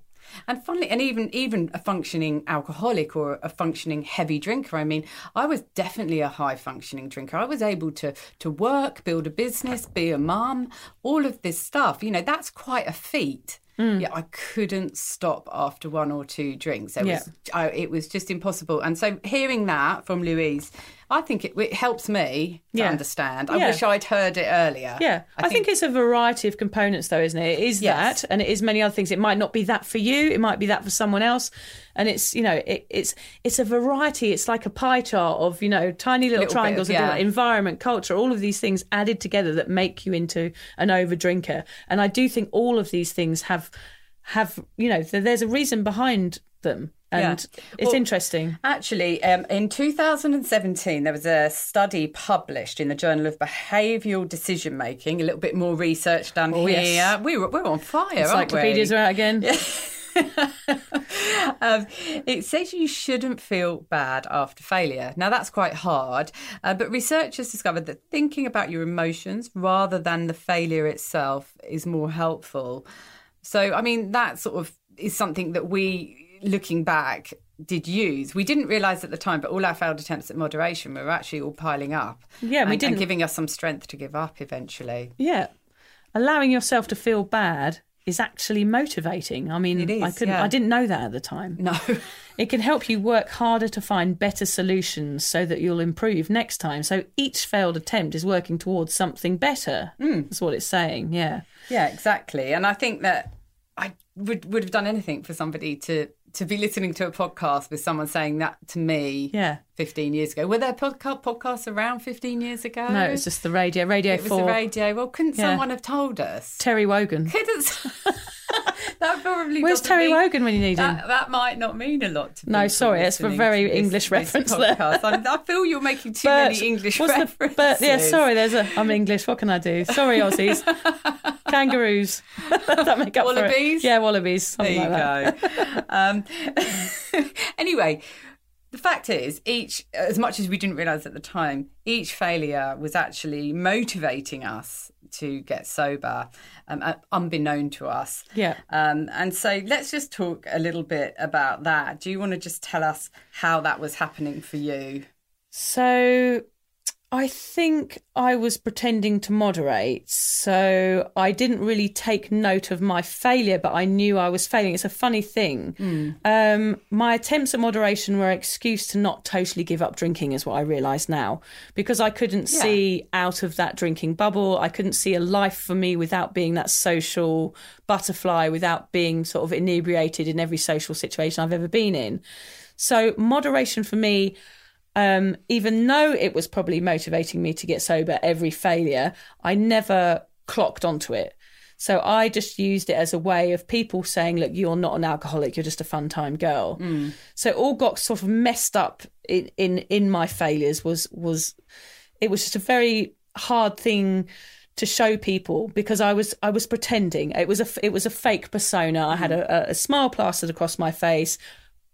And funnily, and even even a functioning alcoholic or a functioning heavy drinker. I mean, I was definitely a high functioning drinker. I was able to to work, build a business, be a mum, all of this stuff. You know, that's quite a feat. Mm. Yeah, I couldn't stop after one or two drinks. It Yeah. was I, it was just impossible. And so hearing that from Louise, I think it, it helps me to Yeah. understand. I Yeah. wish I'd heard it earlier. Yeah, I, think, it's a variety of components, though, isn't it? It is Yes. that, and it is many other things. It might not be that for you; it might be that for someone else, and it's you know, it, it's it's a variety. It's like a pie chart of you know, tiny little, Little triangles of- yeah. environment, culture, all of these things added together that make you into an over drinker. And I do think all of these things have have you know, there's a reason behind them, and Yeah. it's Well, interesting. Actually, um, in 2017, there was a study published in the Journal of Behavioural Decision Making. A little bit more research done Oh, here. yes. We were, we're on fire, aren't we? Encyclopedias are out again. [LAUGHS] [LAUGHS] um, it says you shouldn't feel bad after failure. Now, that's quite hard, uh, but researchers discovered that thinking about your emotions rather than the failure itself is more helpful. So, I mean, that sort of is something that we, looking back, did use. We didn't realise at the time, but all our failed attempts at moderation were actually all piling up. Yeah, we and, didn't- and giving us some strength to give up eventually. Yeah. Allowing yourself to feel bad is actually motivating. I mean, It is, I couldn't yeah. I didn't know that at the time. No. It can help you work harder to find better solutions so that you'll improve next time. So each failed attempt is working towards something better. Hmm. That's what it's saying. Yeah. Yeah, exactly. And I think that I would would have done anything for somebody to to be listening to a podcast with someone saying that to me Yeah. 15 years ago. Were there podca- podcasts around 15 years ago? No, it was just the radio. Radio it was 4. the radio. Well, couldn't Yeah. someone have told us? Terry Wogan. [LAUGHS] Couldn't [LAUGHS] that probably Where's Terry mean- Wogan when you need him? That, that might not mean a lot to me. No, sorry, it's for listening very this- English this reference there. podcast. I'm- I feel you're making too Bert, many English the- references. Bert, yeah, sorry, there's a. I'm English. What can I do? Sorry, Aussies. [LAUGHS] Kangaroos. that make up for it. Wallabies? Yeah, wallabies. There you like that. go. um, anyway, the fact is, each, as much as we didn't realise at the time, each failure was actually motivating us to get sober, um, uh, unbeknown to us. Yeah. Um, and so let's just talk a little bit about that. Do you want to just tell us how that was happening for you? So I think I was pretending to moderate. So I didn't really take note of my failure, but I knew I was failing. It's a funny thing. Um, my attempts at moderation were an excuse to not totally give up drinking, is what I realise now, because I couldn't see out of that drinking bubble. I couldn't see a life for me without being that social butterfly, without being sort of inebriated in every social situation I've ever been in. So moderation for me um, even though it was probably motivating me to get sober every failure, I never clocked onto it. So I just used it as a way of people saying, look, you're not an alcoholic, you're just a fun time girl. So it all got sort of messed up in, in, in my failures was, was, it was just a very hard thing to show people because I was I was pretending it was a it was a fake persona. I had a, a smile plastered across my face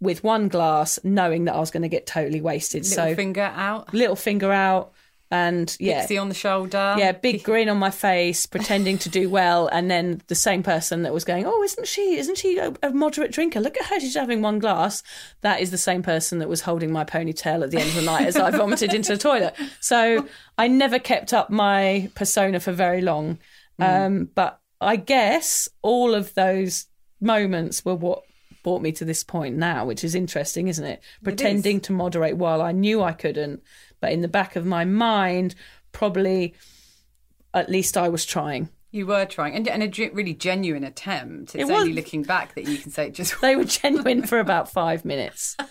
with one glass, knowing that I was going to get totally wasted. Little so finger out, little finger out, and yeah, Pixie on the shoulder. yeah, big grin on my face, pretending to do [LAUGHS] well, and then the same person that was going, "Oh, isn't she? Isn't she a, a moderate drinker? Look at her; she's having one glass." That is the same person that was holding my ponytail at the end of the night as I vomited into the toilet. So I never kept up my persona for very long, um, but I guess all of those moments were what brought me to this point now, which is interesting, isn't it? Pretending to moderate while I knew I couldn't, but in the back of my mind, probably at least I was trying. You were trying, and, and a really genuine attempt. It's It was- only looking back that you can say it just. [LAUGHS] They were genuine for about five minutes. [LAUGHS]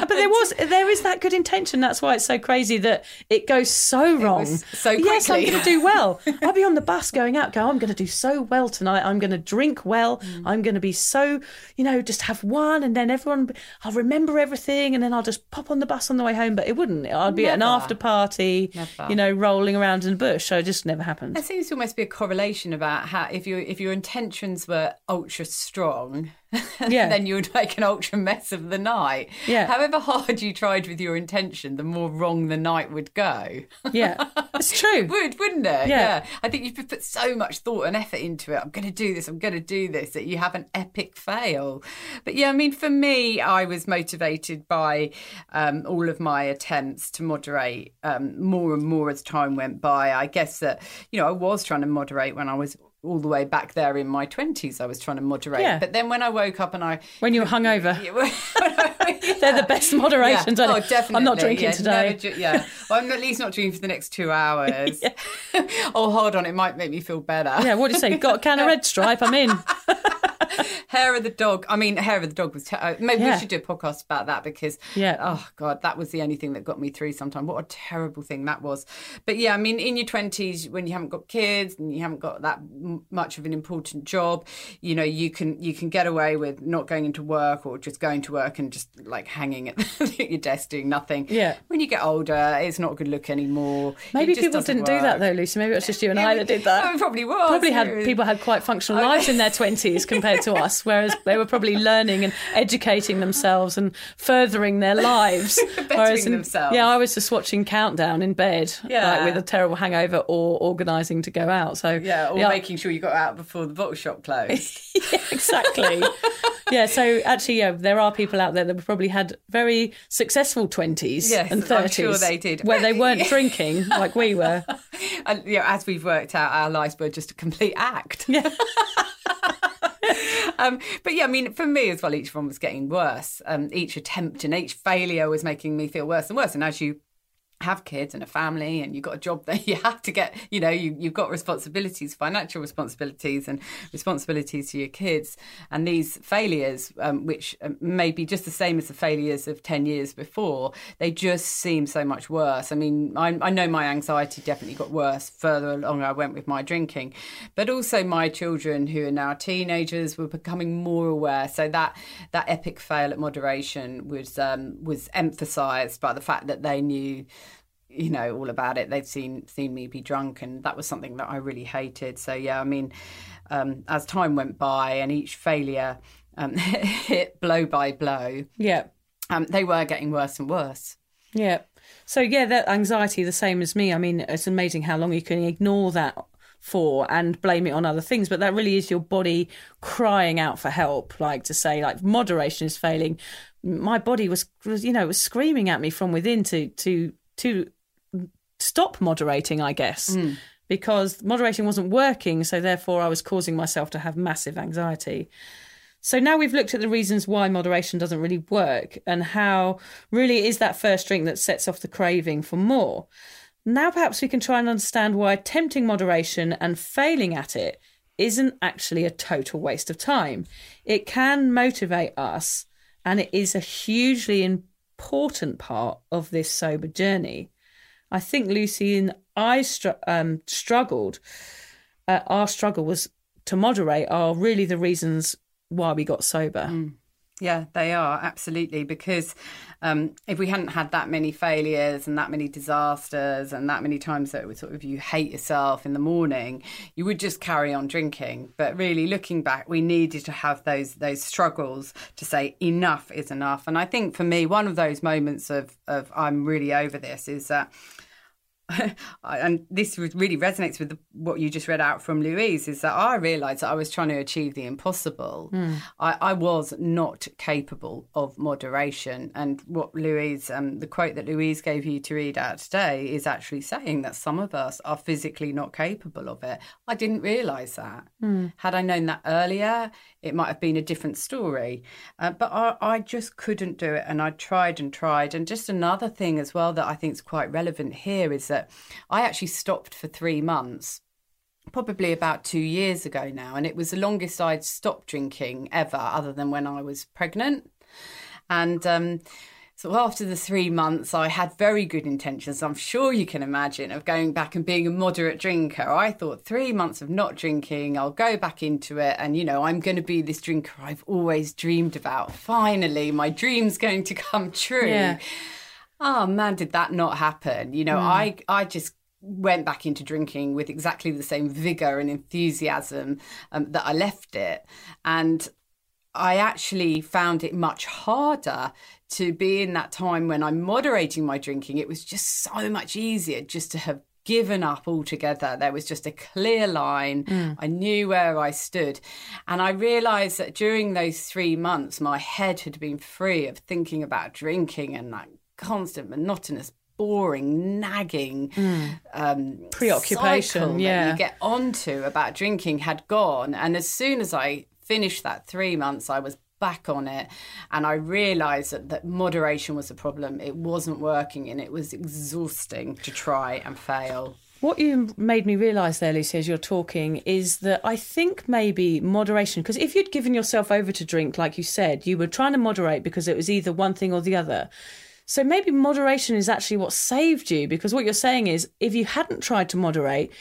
But there was there is that good intention. That's why it's so crazy that it goes so wrong. so Yes, I'm going to do well. [LAUGHS] I'll be on the bus going out. Go. I'm going to do so well tonight. I'm going to drink well. Mm. I'm going to be so you know just have one, and then everyone. I'll remember everything, and then I'll just pop on the bus on the way home. But it wouldn't. I'd be at an after party. Never. You know, rolling around in the bush. So it just never happened. There seems to almost be a correlation about how if your if your intentions were ultra strong, Yeah. [LAUGHS] then you would make an ultra mess of the night. Yeah. However hard you tried with your intention, the more wrong the night would go. Yeah, it's [LAUGHS] true. would, wouldn't it? Yeah. I think you've put so much thought and effort into it. I'm going to do this. I'm going to do this. That you have an epic fail. But yeah, I mean, for me, I was motivated by um, all of my attempts to moderate um, more and more as time went by. I guess that you know I was trying to moderate when I was all the way back there in my 20s, I was trying to moderate. Yeah. But then when I woke up and I. When you were hungover. [LAUGHS] Yeah. [LAUGHS] They're the best moderations, Yeah. Oh, definitely. I'm not drinking yeah, today. yeah. Well, I'm at least not drinking for the next two hours. [LAUGHS] oh, hold on. It might make me feel better. Yeah, what do you say? Got a can of red stripe? I'm in. [LAUGHS] Hair of the dog. I mean, hair of the dog was. Ter- uh, maybe Yeah. we should do a podcast about that because. Yeah. Oh God, that was the only thing that got me through. Sometimes, what a terrible thing that was. But yeah, I mean, in your twenties, when you haven't got kids and you haven't got that m- much of an important job, you know, you can you can get away with not going into work or just going to work and just like hanging at [LAUGHS] your desk doing nothing. Yeah. When you get older, it's not a good look anymore. Maybe people didn't do that though, Lucy. Maybe it was just you and It I that did that. It [LAUGHS] probably was. Probably had people had quite functional lives in their twenties compared to us, whereas they were probably learning and educating themselves and furthering their lives. [LAUGHS] whereas in- themselves. Yeah, I was just watching Countdown in bed, Yeah. like with a terrible hangover or organising to go out. So Yeah, or making sure you got out before the bottle shop closed. [LAUGHS] yeah, exactly. yeah, so actually, yeah, there are people out there that probably had very successful twenties Yes, and I'm thirties, sure they did. where they weren't [LAUGHS] drinking like we were. and you know, as we've worked out, our lives were just a complete act. Yeah. [LAUGHS] um, but yeah, I mean, for me as well, each one was getting worse. Um, each attempt and each failure was making me feel worse and worse. And as you have kids and a family and you've got a job [LAUGHS] that you have to get you know you, you've got responsibilities financial responsibilities and responsibilities to your kids. And these failures um, which um, may be just the same as the failures of 10 years before they just seem so much worse. I mean I, I know my anxiety definitely got worse further along i went with my drinking but also my children who are now teenagers were becoming more aware. So that that epic fail at moderation was um, was emphasized by the fact that they knew you know all about it they'd seen seen me be drunk and that was something that i really hated so yeah i mean um, as time went by and each failure um, [LAUGHS] hit blow by blow Yeah. um, they were getting worse and worse Yeah. So yeah, that anxiety the same as me. I mean, it's amazing how long you can ignore that for and blame it on other things, but that really is your body crying out for help, like to say like moderation is failing. My body was, was you know, was screaming at me from within to to to stop moderating, I guess. Hmm. Because moderation wasn't working, so therefore I was causing myself to have massive anxiety. So now we've looked at the reasons why moderation doesn't really work and how really it is that first drink that sets off the craving for more. Now perhaps we can try and understand why attempting moderation and failing at it isn't actually a total waste of time. It can motivate us and it is a hugely important part of this sober journey. I think Lucy and I str- um, struggled. Uh, our struggle was to moderate are really the reasons why we got sober. Yeah, they are absolutely because um, if we hadn't had that many failures and that many disasters and that many times that it was sort of you hate yourself in the morning, you would just carry on drinking. But really, looking back, we needed to have those those struggles to say enough is enough. And I think for me, one of those moments of of I'm really over this is that. [LAUGHS] and this really resonates with the, what you just read out from Louise is that I realised that I was trying to achieve the impossible. I, I was not capable of moderation. And what Louise, um, the quote that Louise gave you to read out today is actually saying that some of us are physically not capable of it. I didn't realise that. Had I known that earlier, it might have been a different story. Uh, but I, I just couldn't do it. And I tried and tried. And just another thing as well that I think is quite relevant here is that I actually stopped for three months. Probably about two years ago now, and it was the longest I'd stopped drinking ever, other than when I was pregnant. And um, so after the three months, I had very good intentions. I'm sure you can imagine of going back and being a moderate drinker. I thought three months of not drinking, I'll go back into it, and you know, I'm going to be this drinker I've always dreamed about. Finally, my dream's going to come true. Yeah. Oh man, did that not happen? You know, I I just went back into drinking with exactly the same vigor and enthusiasm um, that I left it, and I actually found it much harder to be in that time when I'm moderating my drinking. It was just so much easier just to have given up altogether. There was just a clear line. I knew where I stood. And I realized that during those three months, my head had been free of thinking about drinking and that constant monotonous boring, nagging um, Preoccupation, cycle that yeah. you get onto about drinking had gone. And as soon as I finished that three months, I was back on it and I realised that, that moderation was a problem. It wasn't working and it was exhausting to try and fail. What you made me realise there, Lucy, as you're talking, is that I think maybe moderation, because if you'd given yourself over to drink, like you said, you were trying to moderate because it was either one thing or the other. So maybe moderation is actually what saved you, because what you're saying is if you hadn't tried to moderate,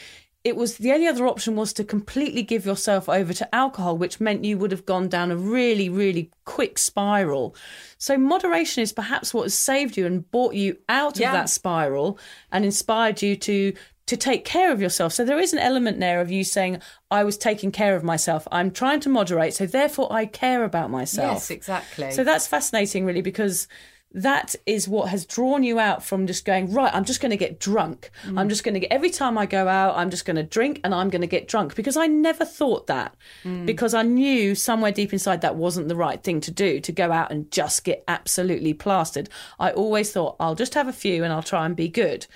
it was the only other option was to completely give yourself over to alcohol, which meant you would have gone down a really, really quick spiral. So moderation is perhaps what has saved you and brought you out Yeah. of that spiral and inspired you to to take care of yourself. So there is an element there of you saying, I was taking care of myself. I'm trying to moderate, so therefore I care about myself. Yes, exactly. So that's fascinating, really, because that is what has drawn you out from just going, right, I'm just going to get drunk. Mm. I'm just going to get, every time I go out, I'm just going to drink and I'm going to get drunk. Because I never thought that, Mm. because I knew somewhere deep inside that wasn't the right thing to do, to go out and just get absolutely plastered. I always thought, I'll just have a few and I'll try and be good.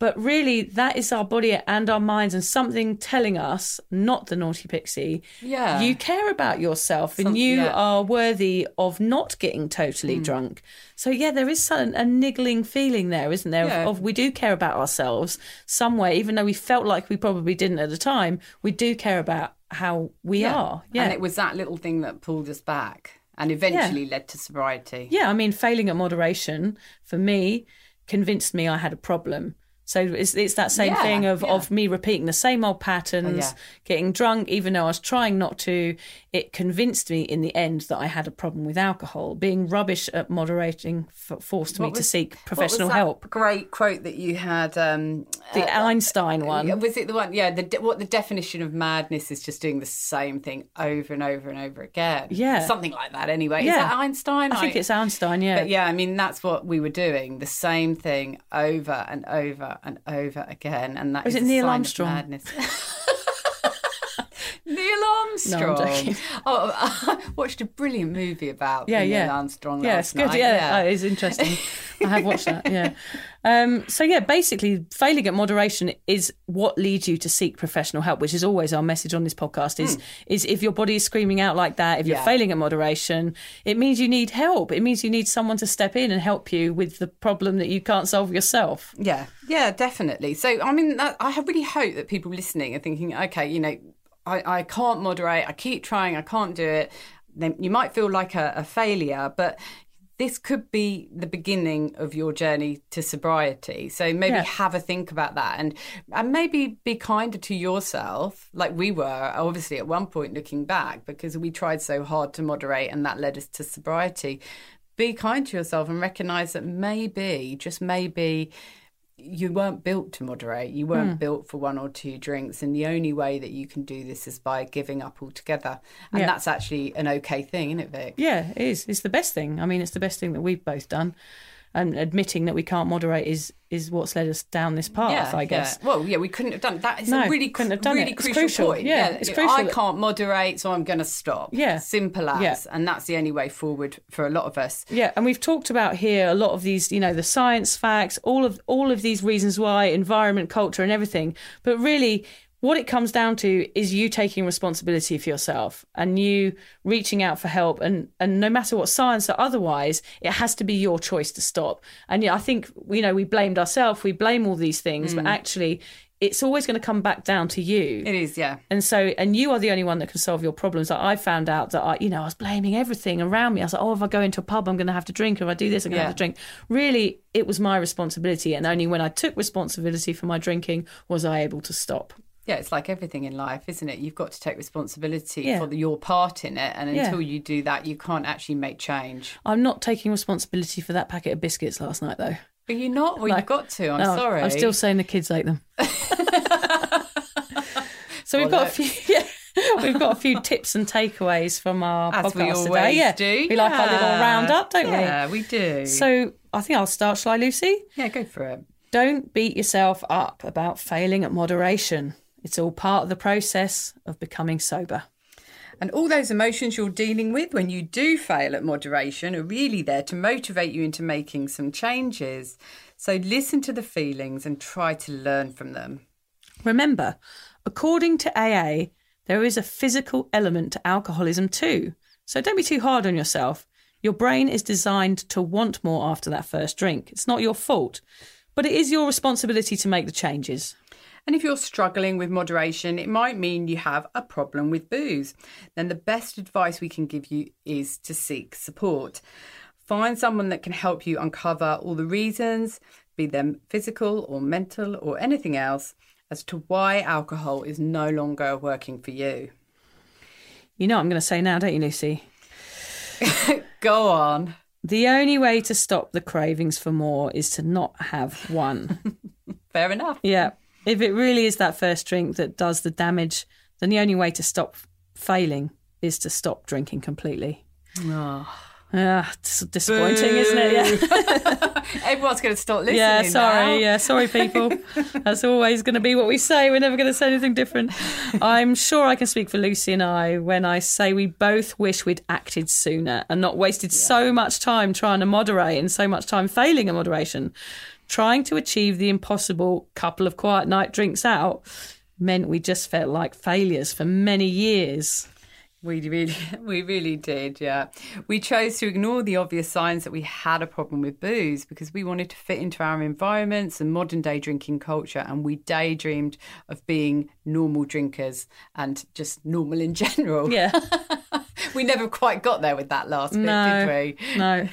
But really, that is our body and our minds, and something telling us, not the naughty pixie, Yeah. you care about yourself and you yeah. are worthy of not getting totally Hmm. drunk. So, yeah, there is some, a niggling feeling there, isn't there? of- Yeah. Of, we do care about ourselves some way, even though we felt like we probably didn't at the time, we do care about how we are. Yeah. And it was that little thing that pulled us back and eventually led to sobriety. Yeah, I mean, failing at moderation for me convinced me I had a problem. So it's, it's that same Yeah, thing of, yeah. of me repeating the same old patterns, yeah. getting drunk, even though I was trying not to. It convinced me in the end that I had a problem with alcohol. Being rubbish at moderating forced me What to was- seek what was professional help. Great quote that you had. Um, The uh, Einstein one. Was it the one? Yeah. The what the definition of madness is just doing the same thing over and over and over again. Yeah. something like that. Anyway, is Yeah. that Einstein? I think it's Einstein, yeah. But yeah, I mean that's what we were doing, the same thing over and over and over again, and that Was is it a Neil Armstrong? madness. [LAUGHS] Neil Armstrong. joking. [LAUGHS] Oh, I watched a brilliant movie about yeah, Neil yeah. Armstrong. Yeah, it's good. night. Yeah, Oh, it's interesting. I have watched that. Yeah. [LAUGHS] Um, so yeah, basically, failing at moderation is what leads you to seek professional help, which is always our message on this podcast. Is is if your body is screaming out like that, if you're. Yeah. failing at moderation, it means you need help. It means you need someone to step in and help you with the problem that you can't solve yourself. Yeah, yeah, definitely. So, I mean, I really hope that people listening are thinking, okay, you know, I, I can't moderate, I keep trying, I can't do it. Then you might feel like a, a failure, but this could be the beginning of your journey to sobriety. So maybe Yeah. have a think about that and and maybe be kinder to yourself, like we were obviously at one point looking back because we tried so hard to moderate and that led us to sobriety. Be kind to yourself and recognize that maybe, just maybe, you weren't built to moderate. You weren't Hmm. built for one or two drinks. And the only way that you can do this is by giving up altogether. And Yeah. that's actually an okay thing, isn't it, Vic? Yeah, it is. It's the best thing. I mean, it's the best thing that we've both done. And admitting that we can't moderate is is what's led us down this path, I guess. Yeah. Well, yeah, we couldn't have done that. It's No, a really, couldn't have done really it. It's crucial, crucial. point. Yeah, it's you know, crucial I can't moderate, so I'm going to stop. Yeah. Simple as. Yeah. And that's the only way forward for a lot of us. Yeah, and we've talked about here a lot of these, you know, the science facts, all of all of these reasons why, environment, culture, and everything. But really, what it comes down to is you taking responsibility for yourself and you reaching out for help. And and no matter what science or otherwise, it has to be your choice to stop. And yeah, I think you know we blamed ourselves, we blame all these things, but mm. actually, it's always going to come back down to you. It is, yeah. And so, and you are the only one that can solve your problems. Like I found out that I, you know, I was blaming everything around me. I was like, oh, if I go into a pub, I'm going to have to drink. If I do this, I'm going to have to drink. Really, it was my responsibility. And only when I took responsibility for my drinking was I able to stop. Yeah, it's like everything in life, isn't it? You've got to take responsibility Yeah. for the, your part in it. And Yeah. until you do that, you can't actually make change. I'm not taking responsibility for that packet of biscuits last night, though. Are you not? Well, No. you've got to. I'm No, sorry. I'm still saying the kids ate them. [LAUGHS] so we've got a few. [LAUGHS] Yeah. We've got a few tips and takeaways from our As podcast we always today. Yeah, do. we like our little roundup, don't we? Yeah, we do. So I think I'll start. Shall I, Lucy? yeah, go for it. Don't beat yourself up about failing at moderation. It's all part of the process of becoming sober. And all those emotions you're dealing with when you do fail at moderation are really there to motivate you into making some changes. So listen to the feelings and try to learn from them. Remember, according to AA, there is a physical element to alcoholism too. So don't be too hard on yourself. Your brain is designed to want more after that first drink. It's not your fault, but it is your responsibility to make the changes. And if you're struggling with moderation, it might mean you have a problem with booze. Then the best advice we can give you is to seek support. Find someone that can help you uncover all the reasons, be them physical or mental or anything else, as to why alcohol is no longer working for you. You know what I'm going to say now, don't you, Lucy? [LAUGHS] Go on. The only way to stop the cravings for more is to not have one. [LAUGHS] Fair enough. yeah. If it really is that first drink that does the damage, then the only way to stop failing is to stop drinking completely. Ah, it's disappointing, isn't it? Yeah. [LAUGHS] Everyone's going to stop [LAUGHS] listening. Yeah, sorry. now. Yeah, sorry, people. [LAUGHS] That's always going to be what we say. We're never going to say anything different. I'm sure I can speak for Lucy and I when I say we both wish we'd acted sooner and not wasted so much time trying to moderate and so much time failing at moderation. Trying to achieve the impossible couple of quiet night drinks out meant we just felt like failures for many years. We really, [LAUGHS] we really did, yeah. We chose to ignore the obvious signs that we had a problem with booze because we wanted to fit into our environments and modern day drinking culture, and we daydreamed of being normal drinkers and just normal in [LAUGHS] general. Yeah. [LAUGHS] we never quite got there with that last bit, No. did we? No.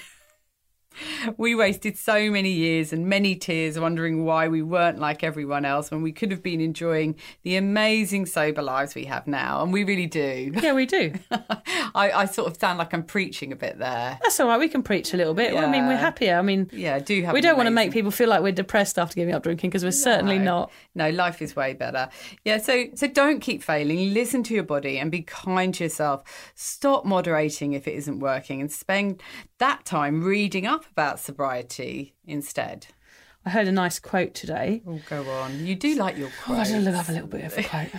We wasted so many years and many tears wondering why we weren't like everyone else when we could have been enjoying the amazing sober lives we have now, and we really do. Yeah, we do. [LAUGHS] I, I sort of sound like I'm preaching a bit there. That's all right. We can preach a little bit. I mean, we're happier. I mean, Yeah, do have. we don't want to make people feel like we're depressed after giving up drinking because we're certainly not. No, life is way better. Yeah, so so don't keep failing. Listen to your body and be kind to yourself. Stop moderating if it isn't working and spend that time reading up about sobriety instead. I heard a nice quote today. Oh, go on. You do like your Oh, I do love a little bit of a quote.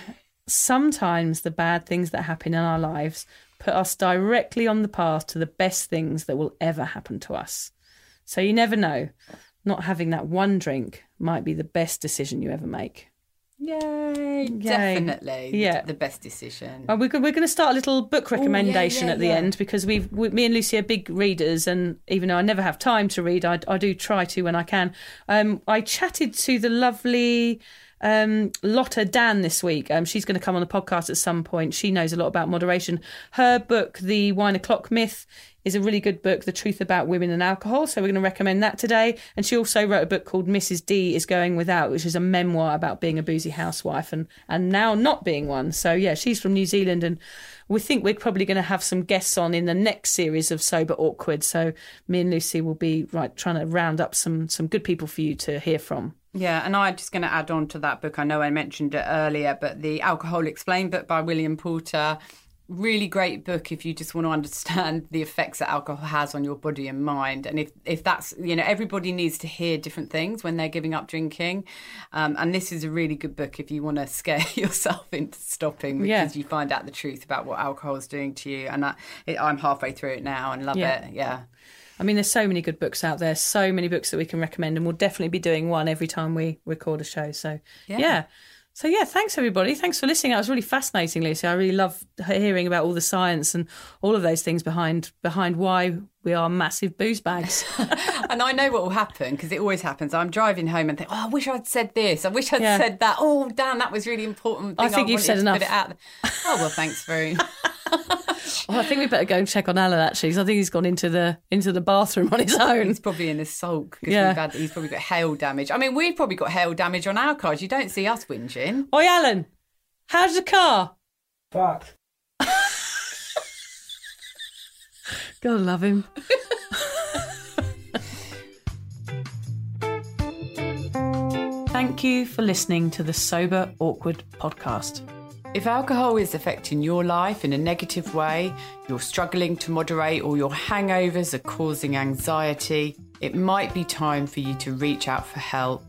Sometimes the bad things that happen in our lives put us directly on the path to the best things that will ever happen to us. So you never know. Not having that one drink might be the best decision you ever make. Yay, definitely. Yeah. The best decision. Well, we're, we're going to start a little book recommendation yeah, at the yeah. end because we've we, me and Lucy are big readers, and even though I never have time to read, I, I do try to when I can. Um, I chatted to the lovely um, Lotta Dann this week. Um, she's going to come on the podcast at some point. She knows a lot about moderation. Her book, The Wine O'Clock Myth, is a really good book, The Truth About Women and Alcohol. So we're going to recommend that today. And she also wrote a book called Mrs. D is Going Without, which is a memoir about being a boozy housewife and, and now not being one. So yeah, she's from New Zealand and we think we're probably going to have some guests on in the next series of Sober Awkward. So me and Lucy will be right trying to round up some some good people for you to hear from. Yeah, and I'm just going to add on to that book. I know I mentioned it earlier, but the Alcohol Explained book by William Porter. Really great book if you just want to understand [LAUGHS] the effects that alcohol has on your body and mind. And if, if that's, you know, everybody needs to hear different things when they're giving up drinking. Um, and this is a really good book if you want to [LAUGHS] scare [LAUGHS] yourself into stopping because Yeah. you find out the truth about what alcohol is doing to you. And I, it, I'm halfway through it now and love Yeah. it. Yeah. I mean, there's so many good books out there, so many books that we can recommend, and we'll definitely be doing one every time we record a show. So, yeah. So, yeah, thanks everybody. Thanks for listening. That was really fascinating, Lucy. I really love hearing about all the science and all of those things behind behind why we are massive booze bags. [LAUGHS] And I know what will happen because it always happens. I'm driving home and think, oh, I wish I'd said this. I wish I'd Yeah. said that. Oh, damn, that was really important. I thing think you've said enough. Put it out. Oh well, thanks very. [LAUGHS] [LAUGHS] oh, I think we better go and check on Alan actually, 'cause I think he's gone into the into the bathroom on his own. He's probably in a sulk because Yeah. had, he's probably got hail damage. I mean, we've probably got hail damage on our cars. You don't see us whinging. Oi, Alan, how's the car? Fucked. God love him. Thank you for listening to the Sober Awkward podcast. If alcohol is affecting your life in a negative way, you're struggling to moderate, or your hangovers are causing anxiety, it might be time for you to reach out for help.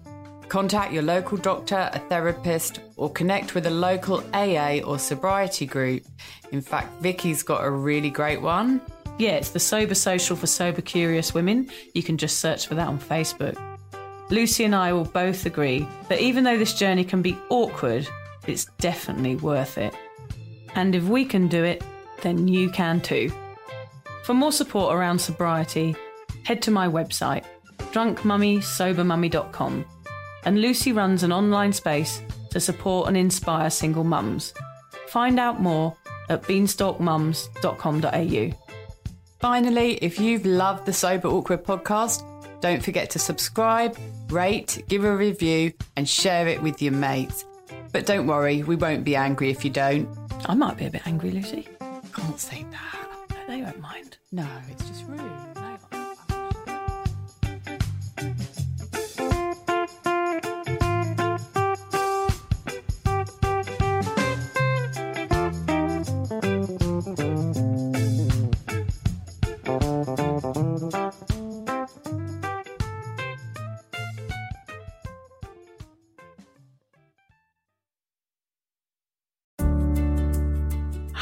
Contact your local doctor, a therapist, or connect with a local AA or sobriety group. In fact, Vicky's got a really great one. Yeah, it's the Sober Social for Sober Curious Women. You can just search for that on Facebook. Lucy and I will both agree that even though this journey can be awkward, it's definitely worth it. And if we can do it, then you can too. For more support around sobriety, head to my website, drunkmummysobermummy.com. And Lucy runs an online space to support and inspire single mums. Find out more at beanstalkmums.com.au. Finally, if you've loved the Sober Awkward podcast, don't forget to subscribe, rate, give a review, and share it with your mates. But don't worry, we won't be angry if you don't. I might be a bit angry, Lucy. Can't say that. They won't mind. No, it's just rude. No.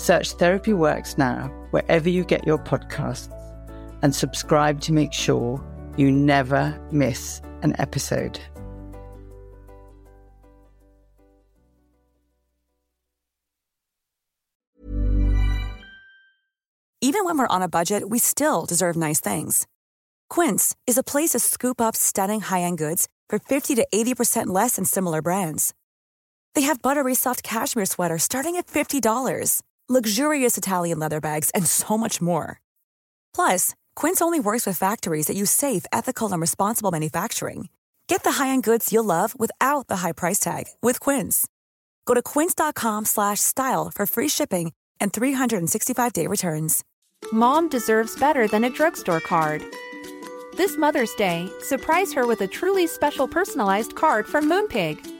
Search Therapy Works now wherever you get your podcasts and subscribe to make sure you never miss an episode. Even when we're on a budget, we still deserve nice things. Quince is a place to scoop up stunning high end goods for 50 to 80% less than similar brands. They have buttery soft cashmere sweaters starting at $50, luxurious Italian leather bags, and so much more. Plus, Quince only works with factories that use safe, ethical, and responsible manufacturing. Get the high-end goods you'll love without the high price tag with Quince. Go to quince.com/style for free shipping and 365-day returns. Mom deserves better than a drugstore card. This Mother's Day, surprise her with a truly special personalized card from Moonpig.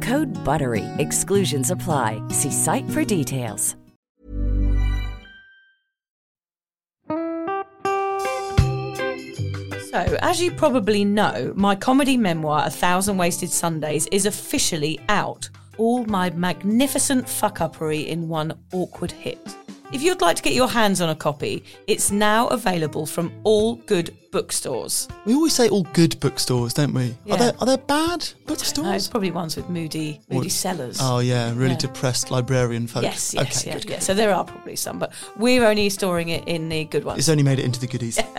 Code BUTTERY. Exclusions apply. See site for details. So, as you probably know, my comedy memoir, A Thousand Wasted Sundays, is officially out. All my magnificent fuck-uppery in one awkward hit. If you'd like to get your hands on a copy, it's now available from all good bookstores. We always say all good bookstores, don't we? Yeah. Are there are there bad No, it's bookstores? probably ones with moody, moody Or- sellers. Oh yeah, really Yeah. depressed librarian folk. Yes, yes, okay, yeah, good, yeah. good. So there are probably some, but we're only storing it in the good ones. It's only made it into the goodies. [LAUGHS]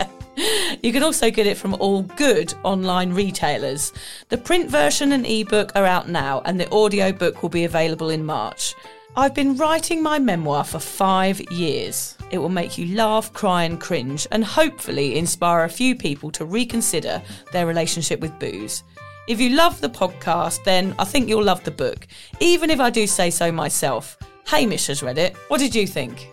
You can also get it from all good online retailers. The print version and ebook are out now, and the audiobook will be available in March. I've been writing my memoir for five years. It will make you laugh, cry, and cringe, and hopefully inspire a few people to reconsider their relationship with booze. If you love the podcast, then I think you'll love the book, even if I do say so myself. Hamish has read it. What did you think?